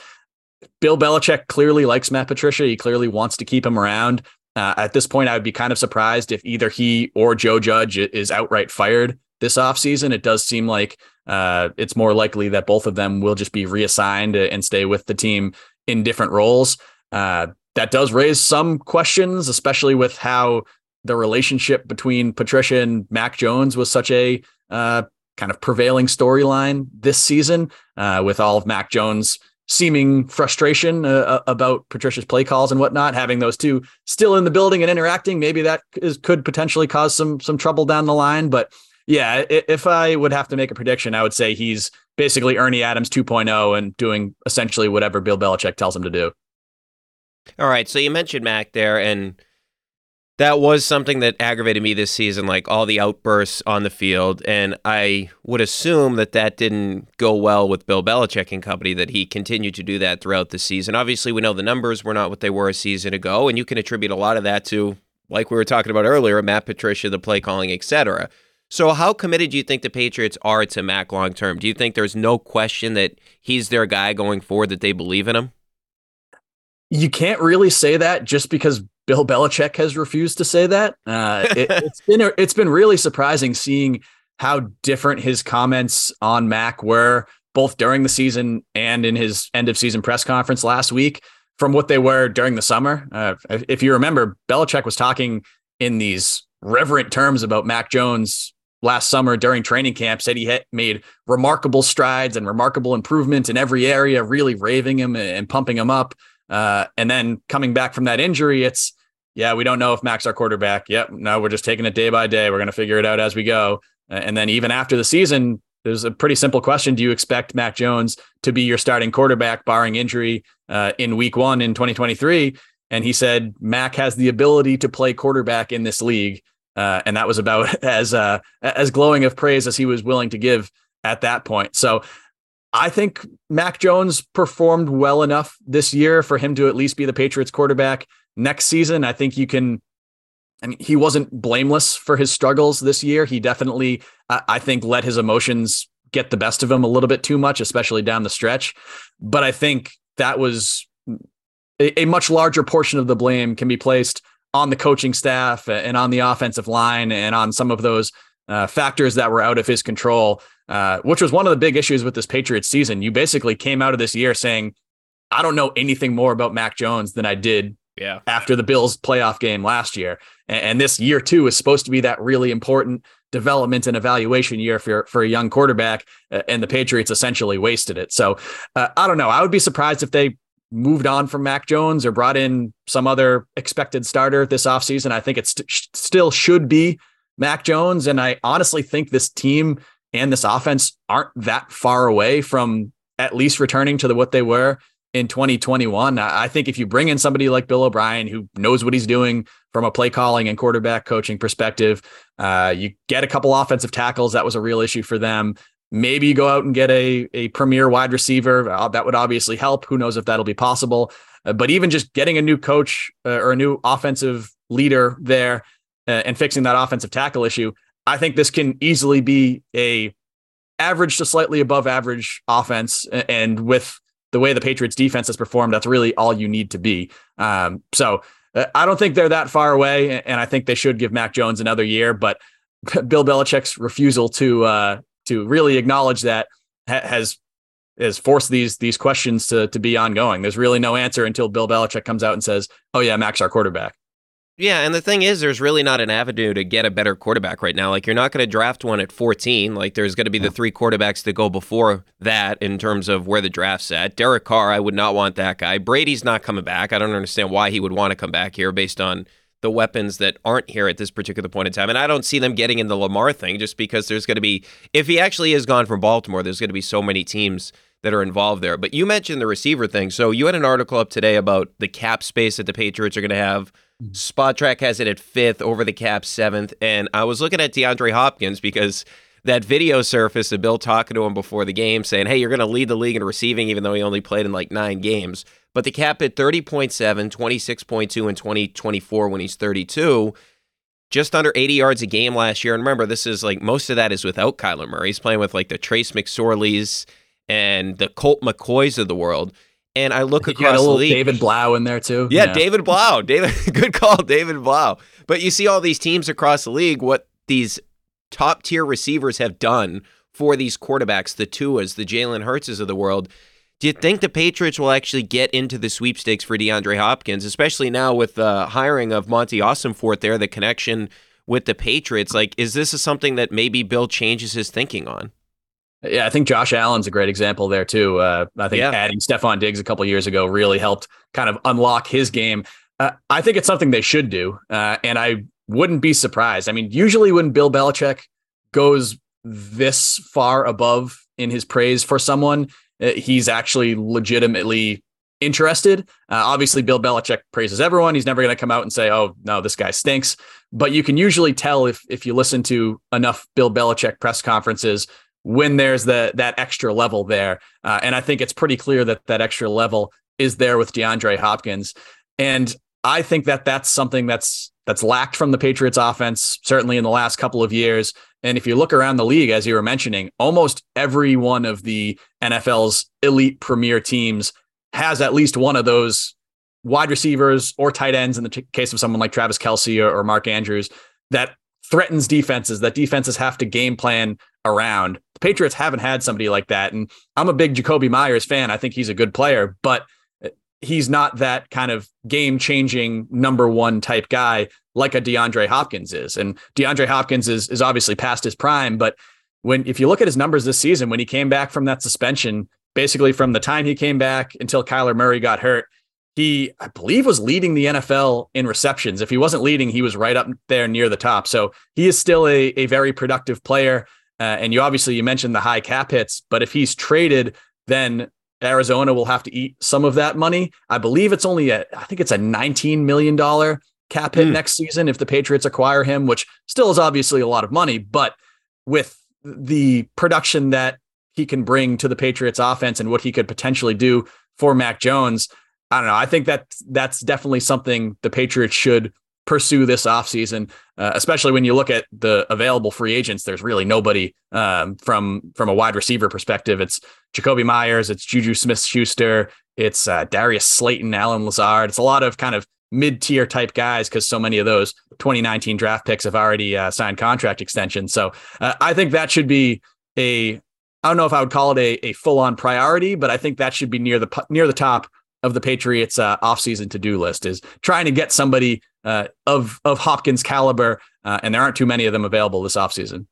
Bill Belichick clearly likes Matt Patricia. He clearly wants to keep him around. Uh, at this point, I would be kind of surprised if either he or Joe Judge is outright fired this offseason. It does seem like uh, it's more likely that both of them will just be reassigned and stay with the team in different roles. Uh, that does raise some questions, especially with how the relationship between Patricia and Mac Jones was such a uh, kind of prevailing storyline this season, uh, with all of Mac Jones seeming frustration uh, about Patricia's play calls and whatnot. Having those two still in the building and interacting, maybe that is, could potentially cause some some trouble down the line. But yeah, if I would have to make a prediction, I would say he's basically Ernie Adams 2.0 and doing essentially whatever Bill Belichick tells him to do. All right. So you mentioned Mac there, and that was something that aggravated me this season, like all the outbursts on the field. And I would assume that that didn't go well with Bill Belichick and company, that he continued to do that throughout the season. Obviously, we know the numbers were not what they were a season ago, and you can attribute a lot of that to, like we were talking about earlier, Matt Patricia, the play calling, etc. So, how committed do you think the Patriots are to Mac long term? Do you think there's no question that he's their guy going forward, that they believe in him? You can't really say that just because Bill Belichick has refused to say that. Uh, it, has been it's been really surprising seeing how different his comments on Mac were both during the season and in his end of season press conference last week from what they were during the summer. Uh, if you remember, Belichick was talking in these reverent terms about Mac Jones last summer during training camp said he had made remarkable strides and remarkable improvement in every area, really raving him and pumping him up. Uh, and then coming back from that injury, it's yeah, we don't know if Mac's our quarterback. Yep, no, we're just taking it day by day. We're going to figure it out as we go. And then even after the season, there's a pretty simple question: Do you expect Mac Jones to be your starting quarterback, barring injury, uh, in Week One in 2023? And he said Mac has the ability to play quarterback in this league. Uh, and that was about as uh, as glowing of praise as he was willing to give at that point. So I think Mac Jones performed well enough this year for him to at least be the Patriots quarterback next season. I think you can. I mean, he wasn't blameless for his struggles this year. He definitely, I think, let his emotions get the best of him a little bit too much, especially down the stretch. But I think that was a, a much larger portion of the blame can be placed on the coaching staff and on the offensive line and on some of those uh, factors that were out of his control, uh, which was one of the big issues with this Patriots season. You basically came out of this year saying, I don't know anything more about Mac Jones than I did yeah. after the Bills playoff game last year. And, and this year, too, is supposed to be that really important development and evaluation year for, for a young quarterback. Uh, and the Patriots essentially wasted it. So uh, I don't know. I would be surprised if they moved on from Mac Jones or brought in some other expected starter this offseason. I think it st- still should be Mac Jones. And I honestly think this team and this offense aren't that far away from at least returning to the, what they were in 2021. I think if you bring in somebody like Bill O'Brien who knows what he's doing from a play calling and quarterback coaching perspective, uh, you get a couple offensive tackles. That was a real issue for them. Maybe you go out and get a, a premier wide receiver. Uh, that would obviously help. Who knows if that'll be possible? Uh, but even just getting a new coach uh, or a new offensive leader there uh, and fixing that offensive tackle issue, I think this can easily be a average to slightly above average offense. And with the way the Patriots defense has performed, that's really all you need to be. Um, so uh, I don't think they're that far away, and I think they should give Mac Jones another year. But Bill Belichick's refusal to uh, to really acknowledge that has has forced these these questions to to be ongoing. There's really no answer until Bill Belichick comes out and says, "Oh yeah, Mac's our quarterback." Yeah, and the thing is, there's really not an avenue to get a better quarterback right now. Like, you're not going to draft one at 14. Like, there's going to be the three quarterbacks that go before that in terms of where the draft's at. Derek Carr, I would not want that guy. Brady's not coming back. I don't understand why he would want to come back here based on the weapons that aren't here at this particular point in time. And I don't see them getting in the Lamar thing just because there's going to be, if he actually is gone from Baltimore, there's going to be so many teams that are involved there. But you mentioned the receiver thing. So you had an article up today about the cap space that the Patriots are going to have. Mm-hmm. Spotrac has it at fifth, over the cap seventh. And I was looking at DeAndre Hopkins because that video surfaced of Bill talking to him before the game saying, Hey, you're going to lead the league in receiving, even though he only played in like nine games. But the cap hit 30.7, 26.2 in 2024 when he's 32 just under 80 yards a game last year. And remember, this is like most of that is without Kyler Murray. He's playing with like the Trace McSorleys and the Colt McCoys of the world. And I look You across the league. David Blough in there too. Yeah, David Blough. David, good call, David Blough. But you see all these teams across the league, what these top tier receivers have done for these quarterbacks, the Tuas, the Jalen Hurtses of the world. Do you think the Patriots will actually get into the sweepstakes for DeAndre Hopkins, especially now with the hiring of Monti Ossenfort there, the connection with the Patriots? Like, is this something that maybe Bill changes his thinking on? Yeah, I think Josh Allen's a great example there too. Uh, I think Yeah. adding Stefon Diggs a couple years ago really helped kind of unlock his game. Uh, I think it's something they should do, uh, and I wouldn't be surprised. I mean, usually when Bill Belichick goes this far above in his praise for someone, uh, he's actually legitimately interested. Uh, obviously, Bill Belichick praises everyone. He's never going to come out and say, "Oh no, this guy stinks." But you can usually tell if if you listen to enough Bill Belichick press conferences when there's the that extra level there. Uh, and I think it's pretty clear that that extra level is there with DeAndre Hopkins. And I think that that's something that's that's lacked from the Patriots offense certainly in the last couple of years. And if you look around the league as you were mentioning, almost every one of the NFL's elite premier teams has at least one of those wide receivers or tight ends in the t- case of someone like Travis Kelce or, or Mark Andrews that threatens defenses that defenses have to game plan around. The Patriots haven't had somebody like that. And I'm a big Jakobi Meyers fan. I think he's a good player, but uh, he's not that kind of game changing number one type guy like a DeAndre Hopkins is. And DeAndre Hopkins is, is obviously past his prime, but when, if you look at his numbers this season, when he came back from that suspension, basically from the time he came back until Kyler Murray got hurt, he, I believe, was leading the NFL in receptions. If he wasn't leading, he was right up there near the top. So he is still a, a very productive player. Uh, and you obviously you mentioned the high cap hits, but if he's traded, then Arizona will have to eat some of that money. I believe it's only a, I think it's a $19 million cap hit Hmm. next season if the Patriots acquire him, which still is obviously a lot of money, but with the production that he can bring to the Patriots offense and what he could potentially do for Mac Jones, I don't know. I think that that's definitely something the Patriots should pursue this offseason, uh, especially when you look at the available free agents. There's really nobody um, from from a wide receiver perspective. It's Jakobi Meyers, it's Juju Smith Schuster, it's uh, Darius Slayton, Allen Lazard. It's a lot of kind of mid tier type guys because so many of those 2019 draft picks have already uh, signed contract extensions. So uh, I think that should be a I don't know if I would call it a, a full on priority, but I think that should be near the near the top of the Patriots uh, offseason to do list is trying to get somebody uh, of of Hopkins caliber, uh, and there aren't too many of them available this offseason.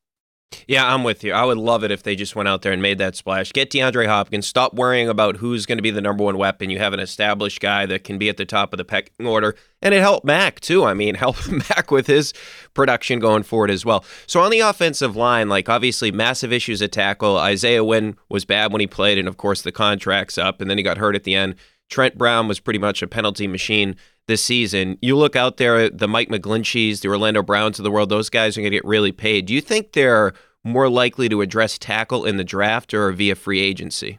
Yeah, I'm with you. I would love it if they just went out there and made that splash. Get DeAndre Hopkins. Stop worrying about who's going to be the number one weapon. You have an established guy that can be at the top of the pecking order, and it helped Mac too. I mean, help Mac with his production going forward as well. So on the offensive line, like obviously massive issues at tackle. Isaiah Wynn was bad when he played, and of course the contract's up, and then he got hurt at the end. Trent Brown was pretty much a penalty machine this season. You look out there, the Mike McGlincheys, the Orlando Browns of the world, those guys are going to get really paid. Do you think they're more likely to address tackle in the draft or via free agency?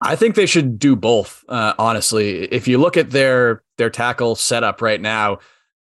I think they should do both. Uh, honestly, if you look at their their tackle setup right now,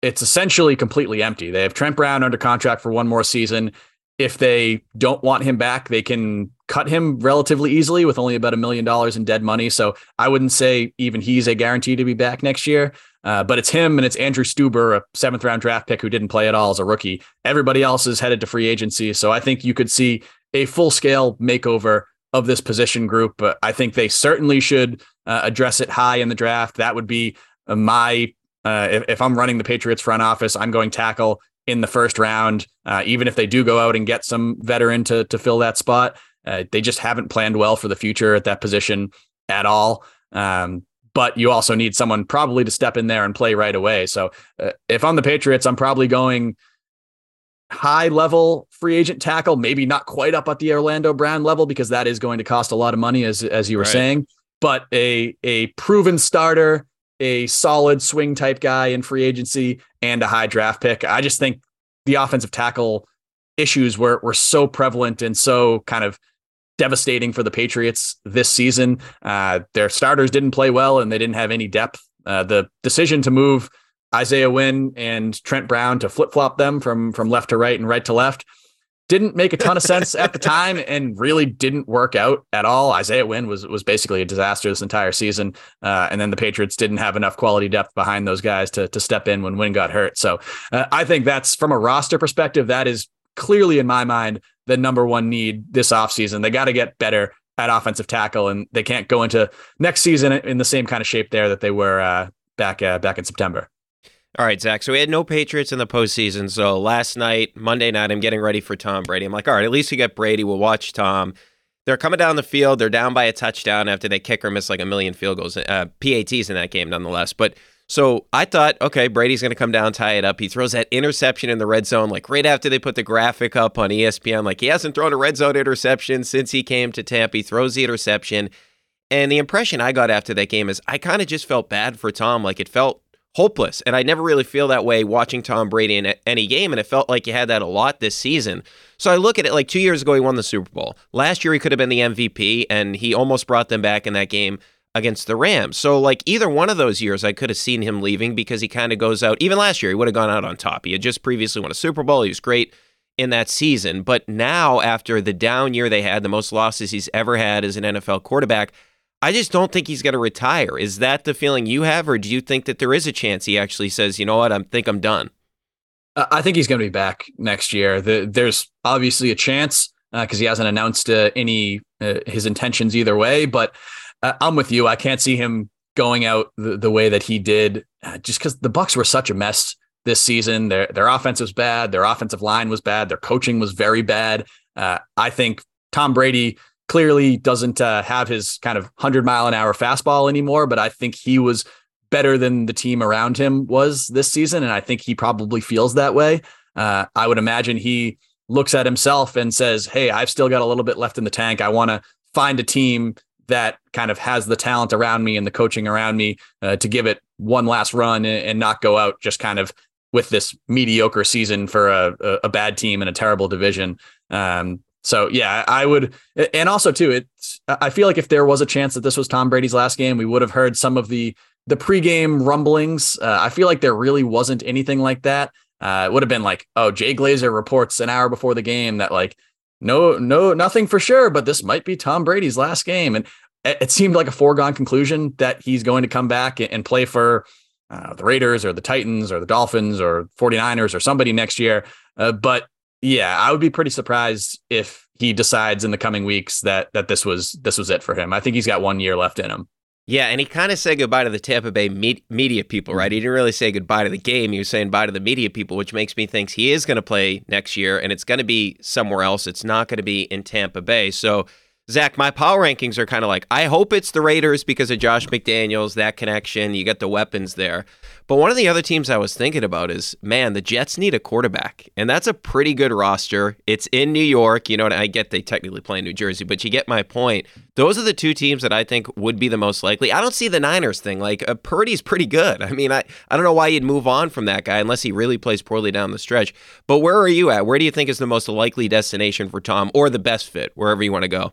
it's essentially completely empty. They have Trent Brown under contract for one more season. If they don't want him back, they can cut him relatively easily with only about a million dollars in dead money. So I wouldn't say even he's a guarantee to be back next year. Uh, but it's him and it's Andrew Stueber, a seventh round draft pick who didn't play at all as a rookie. Everybody else is headed to free agency. So I think you could see a full scale makeover of this position group. But I think they certainly should uh, address it high in the draft. That would be uh, my, uh, if, if I'm running the Patriots front office, I'm going tackle in the first round. Uh, even if they do go out and get some veteran to, to fill that spot, they just haven't planned well for the future at that position at all. Um, but you also need someone probably to step in there and play right away. So uh, if I'm the Patriots, I'm probably going high level free agent tackle, maybe not quite up at the Orlando Brown level because that is going to cost a lot of money, as as you were Right. saying. But a a proven starter, a solid swing type guy in free agency, and a high draft pick. I just think the offensive tackle issues were were so prevalent and so kind of devastating for the Patriots this season. Uh, their starters didn't play well and they didn't have any depth. Uh, the decision to move Isaiah Wynn and Trent Brown to flip flop them from from left to right and right to left didn't make a ton of sense at the time and really didn't work out at all. Isaiah Wynn was was basically a disaster this entire season, uh, and then the Patriots didn't have enough quality depth behind those guys to to step in when Wynn got hurt. So uh, I think that's from a roster perspective, that is clearly in my mind the number one need this offseason. They got to get better at offensive tackle, and they can't go into next season in the same kind of shape there that they were uh, back uh, back in September. All right, Zack. So we had no Patriots in the postseason. So last night, Monday night, I'm getting ready for Tom Brady. I'm like, all right, at least we get Brady. We'll watch Tom. They're coming down the field. They're down by a touchdown after they kick or miss like a million field goals, uh, PATs in that game, nonetheless. But so I thought, okay, Brady's going to come down, tie it up. He throws that interception in the red zone, like right after they put the graphic up on ESPN. Like he hasn't thrown a red zone interception since he came to Tampa. He throws the interception. And the impression I got after that game is I kind of just felt bad for Tom. Like it felt hopeless. And I never really feel that way watching Tom Brady in any game. And it felt like you had that a lot this season. So I look at it like two years ago, he won the Super Bowl. Last year, he could have been the MVP, and he almost brought them back in that game against the Rams. So, like, either one of those years, I could have seen him leaving because he kind of goes out. Even last year, he would have gone out on top. He had just previously won a Super Bowl. He was great in that season. But now, after the down year they had, the most losses he's ever had as an NFL quarterback, I just don't think he's going to retire. Is that the feeling you have, or do you think that there is a chance he actually says, you know what, I think I'm done? I think he's going to be back next year. The, there's obviously a chance because uh, he hasn't announced uh, any uh, his intentions either way. But I'm with you. I can't see him going out the, the way that he did, uh, just because the Bucs were such a mess this season. Their their offense was bad. Their offensive line was bad. Their coaching was very bad. Uh, I think Tom Brady clearly doesn't uh, have his kind of 100 mile an hour fastball anymore, but I think he was better than the team around him was this season. And I think he probably feels that way. Uh, I would imagine he looks at himself and says, Hey, I've still got a little bit left in the tank. I want to find a team that kind of has the talent around me and the coaching around me uh, to give it one last run and, and, not go out just kind of with this mediocre season for a, a, a bad team in a terrible division. Um, so yeah, I would, and also too, it's. I feel like if there was a chance that this was Tom Brady's last game, we would have heard some of the the pregame rumblings. Uh, I feel like there really wasn't anything like that. Uh, it would have been like, oh, Jay Glazer reports an hour before the game that like, no, no, nothing for sure, but this might be Tom Brady's last game, and it, seemed like a foregone conclusion that he's going to come back and play for uh, the Raiders or the Titans or the Dolphins or 49ers or somebody next year. Uh, but yeah, I would be pretty surprised if he decides in the coming weeks that that this was this was it for him. I think he's got one year left in him. Yeah, and he kind of said goodbye to the Tampa Bay me- media people, right? He didn't really say goodbye to the game. He was saying bye to the media people, which makes me think he is going to play next year, and it's going to be somewhere else. It's not going to be in Tampa Bay. So Zack, my power rankings are kind of like I hope it's the Raiders because of Josh McDaniels, that connection. You get the weapons there. But one of the other teams I was thinking about is man, the Jets need a quarterback, and that's a pretty good roster. It's in New York. You know, I get they technically play in New Jersey, but you get my point. Those are the two teams that I think would be the most likely. I don't see the Niners thing. Like uh, Purdy's pretty good. I mean, I I don't know why you'd move on from that guy unless he really plays poorly down the stretch. But where are you at? Where do you think is the most likely destination for Tom, or the best fit, wherever you want to go?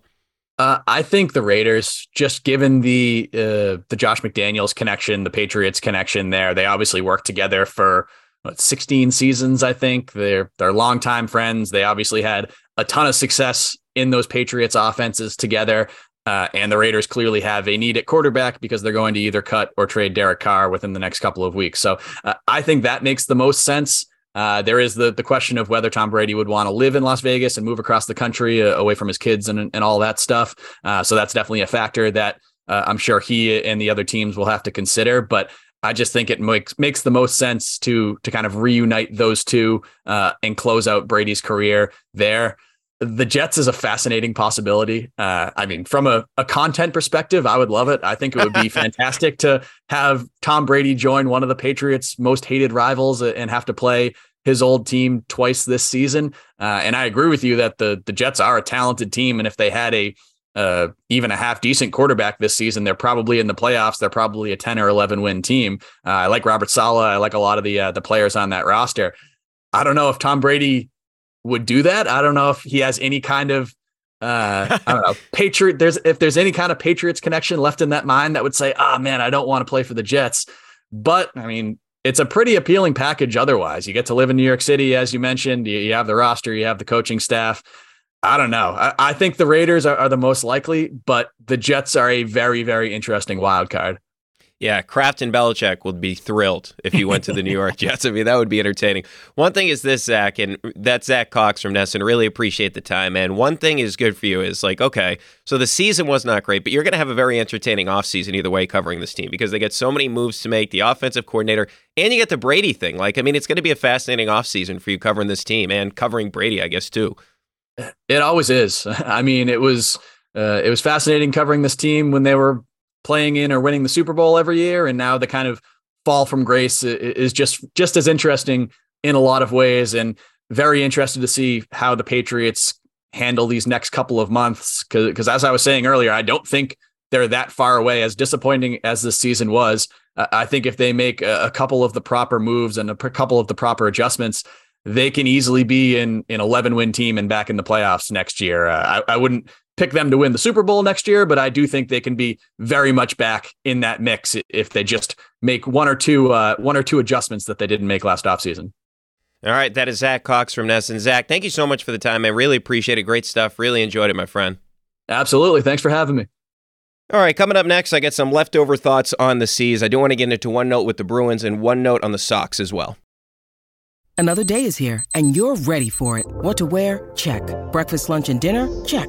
Uh, I think the Raiders, just given the uh, the Josh McDaniels connection, the Patriots connection there, they obviously worked together for what, 16 seasons. I think they're they're longtime friends. They obviously had a ton of success in those Patriots offenses together. Uh, and the Raiders clearly have a need at quarterback because they're going to either cut or trade Derek Carr within the next couple of weeks. So uh, I think that makes the most sense. Uh, there is the the question of whether Tom Brady would want to live in Las Vegas and move across the country uh, away from his kids and and all that stuff. Uh, so that's definitely a factor that uh, I'm sure he and the other teams will have to consider. But I just think it makes makes the most sense to to kind of reunite those two uh, and close out Brady's career there. The Jets is a fascinating possibility. Uh, I mean, from a, a content perspective, I would love it. I think it would be fantastic to have Tom Brady join one of the Patriots' most hated rivals and have to play his old team twice this season. Uh, and I agree with you that the the Jets are a talented team, and if they had a uh, even a half decent quarterback this season, they're probably in the playoffs. They're probably a ten or eleven win team. Uh, I like Robert Saleh. I like a lot of the uh, the players on that roster. I don't know if Tom Brady would do that. I don't know if he has any kind of uh, I don't know, Patriot. There's if there's any kind of Patriots connection left in that mind that would say, "Ah, oh, man, I don't want to play for the Jets." But I mean, it's a pretty appealing package. Otherwise, you get to live in New York City, as you mentioned. You, you have the roster, you have the coaching staff. I don't know. I, I think the Raiders are, are the most likely, but the Jets are a very, very interesting wild card. Yeah, Kraft and Belichick would be thrilled if you went to the New York Jets. I mean, that would be entertaining. One thing is this, Zack, and that's Zack Cox from NESN. Really appreciate the time, man. One thing is good for you is like, okay, so the season was not great, but you're going to have a very entertaining offseason either way covering this team because they get so many moves to make, the offensive coordinator, and you get the Brady thing. Like, I mean, it's going to be a fascinating offseason for you covering this team and covering Brady, I guess, too. It always is. I mean, it was. Uh, it was fascinating covering this team when they were playing in or winning the Super Bowl every year, and now the kind of fall from grace is just just as interesting in a lot of ways, and very interested to see how the Patriots handle these next couple of months. Because as I was saying earlier, I don't think they're that far away. As disappointing as this season was, I think if they make a couple of the proper moves and a couple of the proper adjustments, they can easily be in an 11 win team and back in the playoffs next year. Uh, I, I, wouldn't pick them to win the Super Bowl next year, but I do think they can be very much back in that mix if they just make one or two uh, one or two adjustments that they didn't make last offseason. All right, that is Zack Cox from NESN. Zack, thank you so much for the time. I really appreciate it. Great stuff. Really enjoyed it, my friend. Absolutely. Thanks for having me. All right, coming up next, I get some leftover thoughts on the C's. I do want to get into one note with the Bruins and one note on the Sox as well. Another day is here, and you're ready for it. What to wear? Check. Breakfast, lunch, and dinner? Check.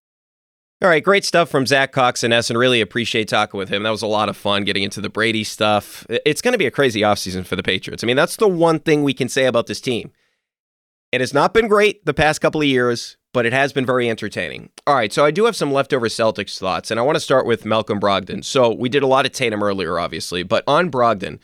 All right, great stuff from Zack Cox and and Really appreciate talking with him. That was a lot of fun getting into the Brady stuff. It's going to be a crazy offseason for the Patriots. I mean, that's the one thing we can say about this team. It has not been great the past couple of years, but it has been very entertaining. All right, so I do have some leftover Celtics thoughts, and I want to start with Malcolm Brogdon. So we did a lot of Tatum earlier, obviously, but on Brogdon,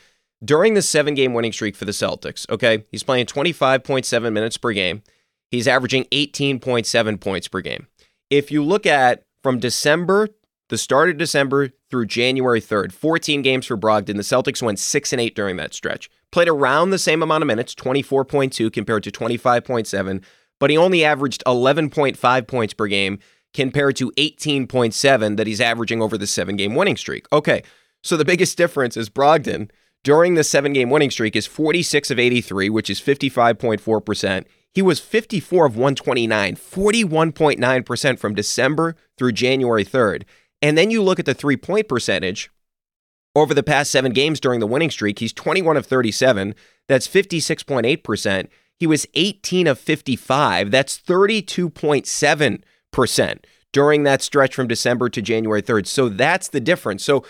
during the seven game winning streak for the Celtics, okay, he's playing 25.7 minutes per game. He's averaging 18.7 points per game. If you look at from December, the start of December through January 3rd, 14 games for Brogdon. The Celtics went 6 and 8 during that stretch. Played around the same amount of minutes, 24.2 compared to 25.7, but he only averaged 11.5 points per game compared to 18.7 that he's averaging over the seven game winning streak. Okay, so the biggest difference is Brogdon during the seven game winning streak is 46 of 83, which is 55.4%. He was 54 of 129, 41.9% from December through January 3rd. And then you look at the three point percentage over the past seven games during the winning streak. He's 21 of 37. That's 56.8%. He was 18 of 55. That's 32.7% during that stretch from December to January 3rd. So that's the difference. So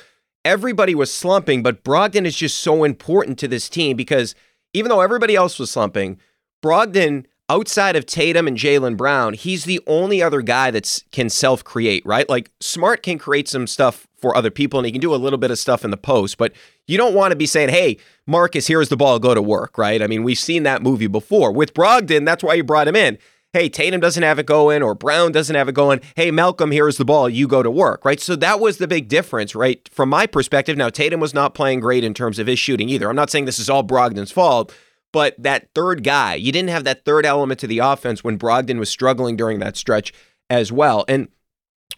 everybody was slumping, but Brogdon is just so important to this team because even though everybody else was slumping, Brogdon, outside of Tatum and Jaylen Brown, he's the only other guy that can self create, right? Like Smart can create some stuff for other people and he can do a little bit of stuff in the post, but you don't want to be saying, hey, Marcus, here's the ball, go to work, right? I mean, we've seen that movie before. With Brogdon, that's why you brought him in. Hey, Tatum doesn't have it going, or Brown doesn't have it going. Hey, Malcolm, here's the ball. You go to work, right? So that was the big difference, right? From my perspective, now Tatum was not playing great in terms of his shooting either. I'm not saying this is all Brogdon's fault, but that third guy, you didn't have that third element to the offense when Brogdon was struggling during that stretch as well. And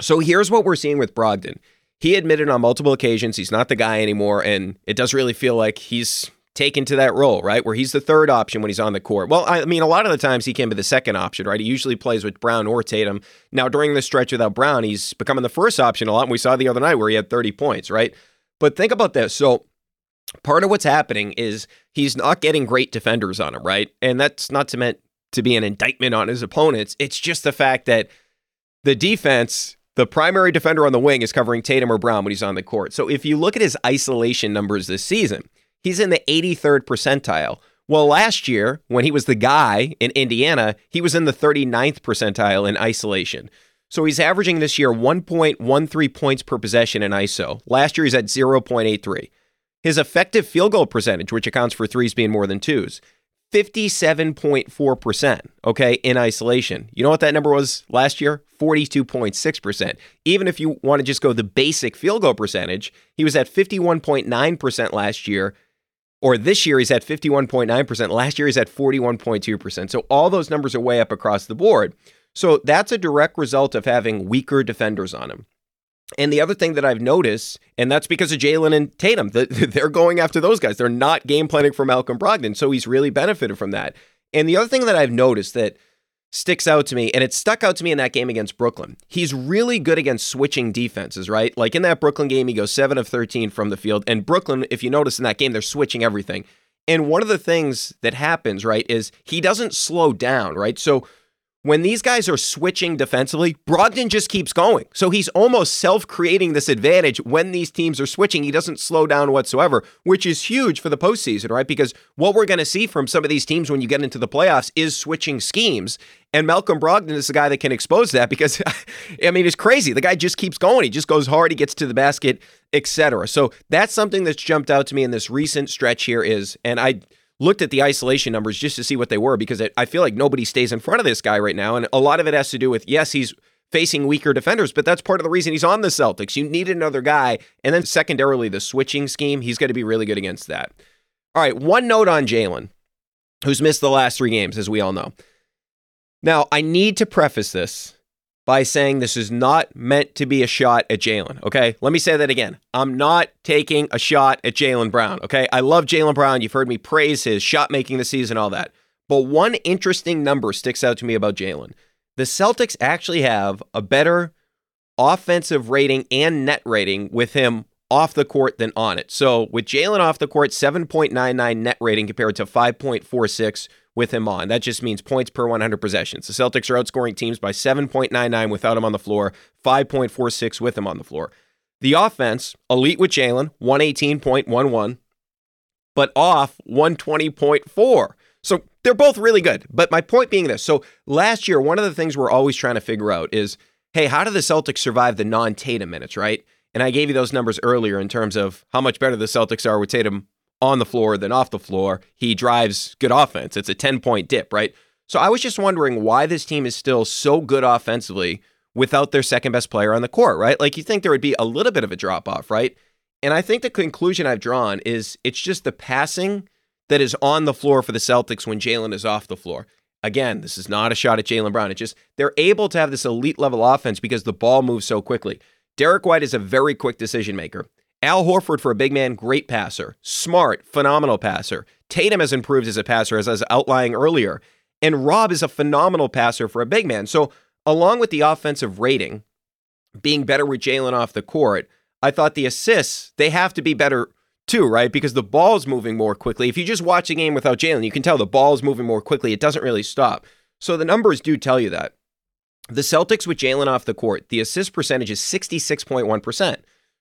so here's what we're seeing with Brogdon. He admitted on multiple occasions he's not the guy anymore, and it does really feel like he's taken to that role, right? Where he's the third option when he's on the court. Well, I mean, a lot of the times he can be the second option, right? He usually plays with Brown or Tatum. Now, during the stretch without Brown, he's becoming the first option a lot. And we saw the other night where he had 30 points, right? But think about this. So part of what's happening is he's not getting great defenders on him, right? And that's not to meant to be an indictment on his opponents. It's just the fact that the defense, the primary defender on the wing is covering Tatum or Brown when he's on the court. So if you look at his isolation numbers this season, he's in the 83rd percentile. Well, last year, when he was the guy in Indiana, he was in the 39th percentile in isolation. So he's averaging this year 1.13 points per possession in ISO. Last year he's at 0.83. His effective field goal percentage, which accounts for threes being more than twos, 57.4%, okay, in isolation. You know what that number was last year? 42.6%. Even if you want to just go the basic field goal percentage, he was at 51.9% last year, or this year he's at 51.9%. Last year he's at 41.2%. So all those numbers are way up across the board. So that's a direct result of having weaker defenders on him. And the other thing that I've noticed, and that's because of Jaylen and Tatum, they're going after those guys. They're not game planning for Malcolm Brogdon. So he's really benefited from that. And the other thing that I've noticed that sticks out to me, and it stuck out to me in that game against Brooklyn, he's really good against switching defenses, right? Like in that Brooklyn game, he goes 7 of 13 from the field. And Brooklyn, if you notice in that game, they're switching everything. And one of the things that happens, right, is he doesn't slow down, right? So when these guys are switching defensively, Brogdon just keeps going. So he's almost self creating this advantage when these teams are switching. He doesn't slow down whatsoever, which is huge for the postseason, right? Because what we're going to see from some of these teams when you get into the playoffs is switching schemes. And Malcolm Brogdon is the guy that can expose that because, I mean, it's crazy. The guy just keeps going. He just goes hard. He gets to the basket, etc. So that's something that's jumped out to me in this recent stretch here is, and I, looked at the isolation numbers just to see what they were because I feel like nobody stays in front of this guy right now. And a lot of it has to do with, yes, he's facing weaker defenders, but that's part of the reason he's on the Celtics. You need another guy. And then secondarily, the switching scheme, he's going to be really good against that. All right, one note on Jaylen, who's missed the last three games, as we all know. Now, I need to preface this by saying this is not meant to be a shot at Jaylen. Okay. Let me say that again. I'm not taking a shot at Jaylen Brown. Okay. I love Jaylen Brown. You've heard me praise his shot making the season, all that. But one interesting number sticks out to me about Jaylen. The Celtics actually have a better offensive rating and net rating with him off the court than on it. So with Jaylen off the court, 7.99 net rating compared to 5.46 with him on. That just means points per 100 possessions. The Celtics are outscoring teams by 7.99 without him on the floor, 5.46 with him on the floor. The offense, elite with Jaylen, 118.11, but off 120.4. So they're both really good. But my point being this so last year, one of the things we're always trying to figure out is hey, how do the Celtics survive the non Tatum minutes, right? And I gave you those numbers earlier in terms of how much better the Celtics are with Tatum on the floor than off the floor. He drives good offense. It's a 10 point dip, right? So I was just wondering why this team is still so good offensively without their second best player on the court, right? Like you think there would be a little bit of a drop off, right? And I think the conclusion I've drawn is it's just the passing that is on the floor for the Celtics when Jaylen is off the floor. Again, this is not a shot at Jaylen Brown. It's just they're able to have this elite level offense because the ball moves so quickly. Derrick White is a very quick decision maker. Al Horford for a big man, great passer. Smart, phenomenal passer. Tatum has improved as a passer, as I was outlining earlier. And Rob is a phenomenal passer for a big man. So, along with the offensive rating being better with Jaylen off the court, I thought the assists, they have to be better too, right? Because the ball's moving more quickly. If you just watch a game without Jaylen, you can tell the ball's moving more quickly. It doesn't really stop. So the numbers do tell you that. The Celtics with Jaylen off the court, the assist percentage is 66.1%.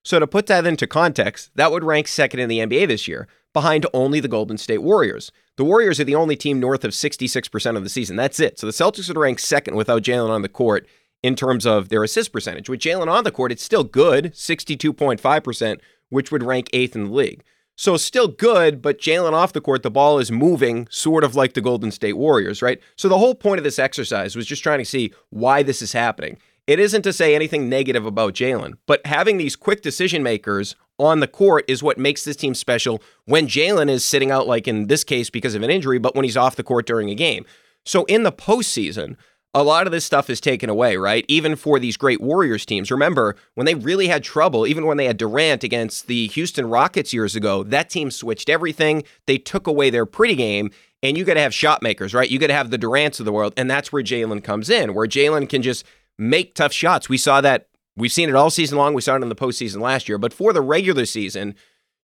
So, to put that into context, that would rank second in the NBA this year, behind only the Golden State Warriors. The Warriors are the only team north of 66% of the season. That's it. So, the Celtics would rank second without Jaylen on the court in terms of their assist percentage. With Jaylen on the court, it's still good, 62.5%, which would rank eighth in the league. So, still good, but Jaylen off the court, the ball is moving sort of like the Golden State Warriors, right? So, the whole point of this exercise was just trying to see why this is happening. It isn't to say anything negative about Jaylen, but having these quick decision makers on the court is what makes this team special when Jaylen is sitting out, like in this case, because of an injury, but when he's off the court during a game. So in the postseason, a lot of this stuff is taken away, right? Even for these great Warriors teams. Remember, when they really had trouble, even when they had Durant against the Houston Rockets years ago, that team switched everything. They took away their pretty game, and you got to have shot makers, right? You got to have the Durants of the world, and that's where Jaylen comes in, where Jaylen can just make tough shots. We saw that. We've seen it all season long. We saw it in the postseason last year. But for the regular season,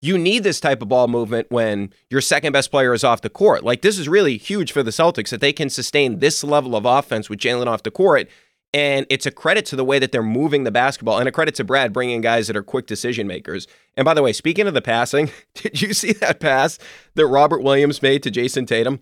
you need this type of ball movement when your second best player is off the court. Like this is really huge for the Celtics that they can sustain this level of offense with Jaylen off the court. And it's a credit to the way that they're moving the basketball and a credit to Brad bringing guys that are quick decision makers. And by the way, speaking of the passing, did you see that pass that Robert Williams made to Jayson Tatum?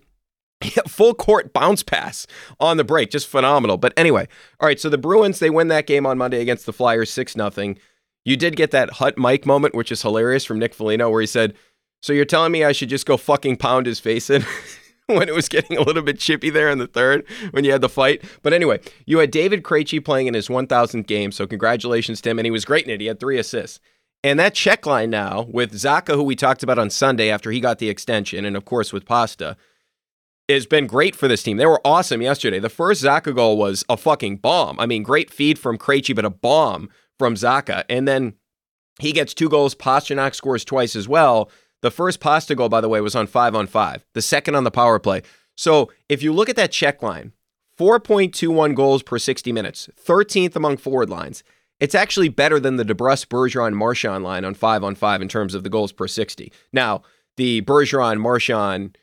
Full court bounce pass on the break, just phenomenal. But anyway, all right. So the Bruins they win that game on Monday against the Flyers six nothing. You did get that hot mic moment, which is hilarious from Nick Foligno, where he said, "So you're telling me I should just go fucking pound his face in?" when it was getting a little bit chippy there in the third when you had the fight. But anyway, you had David Krejci playing in his 1,000th game, so congratulations to him. And he was great in it. He had three assists. And that check line now with Zacha, who we talked about on Sunday after he got the extension, and of course with Pasta, has been great for this team. They were awesome yesterday. The first Zacha goal was a fucking bomb. I mean, great feed from Krejci, but a bomb from Zacha. And then he gets two goals. Pastrnak scores twice as well. The first pasta goal, by the way, was on five on five, the second on the power play. So if you look at that check line, 4.21 goals per 60 minutes, 13th among forward lines. It's actually better than the DeBrusk, Bergeron, Marchand line on five on five in terms of the goals per 60. Now, the Bergeron, Marchand,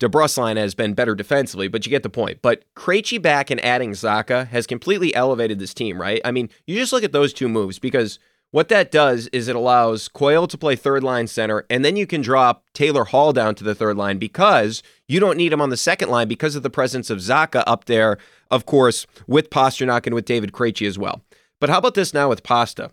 DeBrusk line has been better defensively, but you get the point. But Krejci back and adding Zacha has completely elevated this team, right? I mean, you just look at those two moves because – what that does is it allows Coyle to play third line center, and then you can drop Taylor Hall down to the third line because you don't need him on the second line because of the presence of Zacha up there, of course, with Pastrnak and with David Krejci as well. But how about this now with Pasta?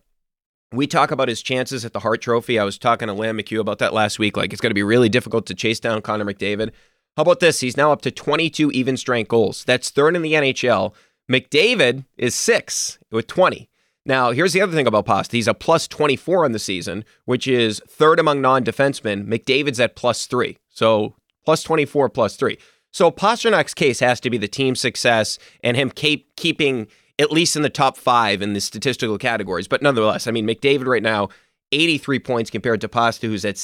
We talk about his chances at the Hart Trophy. I was talking to Lamb McHugh about that last week. Like, it's going to be really difficult to chase down Connor McDavid. How about this? He's now up to 22 even strength goals. That's third in the NHL. McDavid is six with 20. Now, here's the other thing about Pasta. He's a plus 24 on the season, which is third among non defensemen. McDavid's at plus three. So plus 24, plus three. So Pastrnak's case has to be the team success and him keep, keeping at least in the top five in the statistical categories. But nonetheless, I mean, McDavid right now, 83 points compared to Pasta, who's at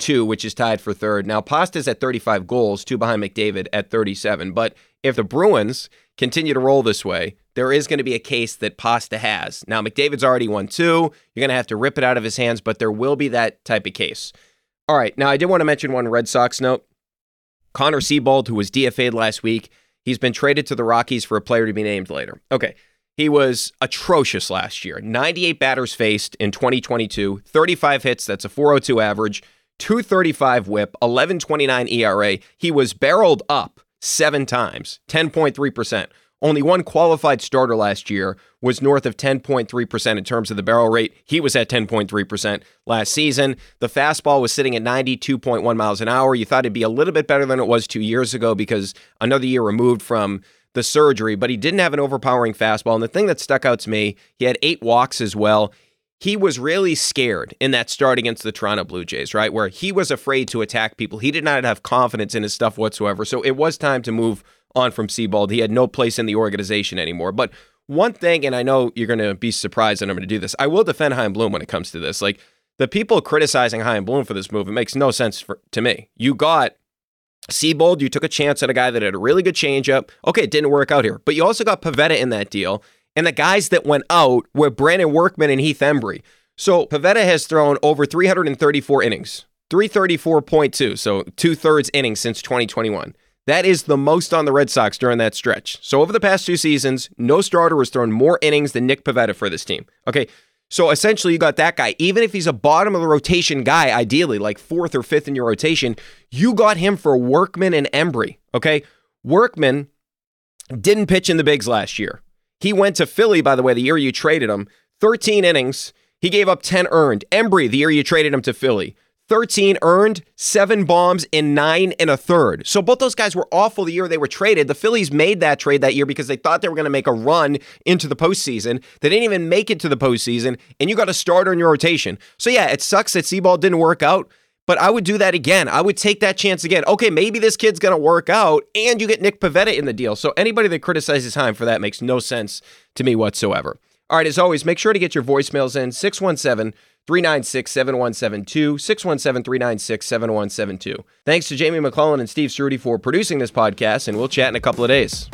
62, which is tied for third. Now, Pasta's at 35 goals, two behind McDavid at 37. But if the Bruins continue to roll this way, there is going to be a case that Pasta has. Now, McDavid's already won two. You're going to have to rip it out of his hands, but there will be that type of case. All right. Now, I did want to mention one Red Sox note. Connor Seabold, who was DFA'd last week, he's been traded to the Rockies for a player to be named later. Okay. He was atrocious last year. 98 batters faced in 2022, 35 hits. That's a 402 average, 235 whip, 1129 ERA. He was barreled up seven times, 10.3%. Only one qualified starter last year was north of 10.3% in terms of the barrel rate. He was at 10.3% last season. The fastball was sitting at 92.1 miles an hour. You thought it'd be a little bit better than it was two years ago because another year removed from the surgery, but he didn't have an overpowering fastball. And the thing that stuck out to me, he had eight walks as well. He was really scared in that start against the Toronto Blue Jays, right? Where he was afraid to attack people. He did not have confidence in his stuff whatsoever. So it was time to move on from Seabold. He had no place in the organization anymore. But one thing, and I know you're going to be surprised that I'm going to do this, I will defend Chaim Bloom when it comes to this. Like the people criticizing Chaim Bloom for this move, it makes no sense for, to me. You got Seabold, you took a chance at a guy that had a really good changeup. Okay, it didn't work out here. But you also got Pivetta in that deal. And the guys that went out were Brandon Workman and Heath Hembree. So Pivetta has thrown over 334 innings, 334.2, so two thirds innings since 2021. That is the most on the Red Sox during that stretch. So over the past two seasons, no starter has thrown more innings than Nick Pivetta for this team. Okay. So essentially, you got that guy. Even if he's a bottom of the rotation guy, ideally, like fourth or fifth in your rotation, you got him for Workman and Hembree. Okay. Workman didn't pitch in the bigs last year. He went to Philly, by the way, the year you traded him, 13 innings. He gave up 10 earned. Hembree, the year you traded him to Philly, 13 earned, seven bombs in nine and a third. So both those guys were awful the year they were traded. The Phillies made that trade that year because they thought they were going to make a run into the postseason. They didn't even make it to the postseason, and you got a starter in your rotation. So yeah, it sucks that Seabold didn't work out. But I would do that again. I would take that chance again. Okay, maybe this kid's going to work out, and you get Nick Pivetta in the deal. So anybody that criticizes Chaim for that makes no sense to me whatsoever. All right, as always, make sure to get your voicemails in 617 396 7172, 617 396 7172. Thanks to Jamie McClellan and Steve Ceruti for producing this podcast, and we'll chat in a couple of days.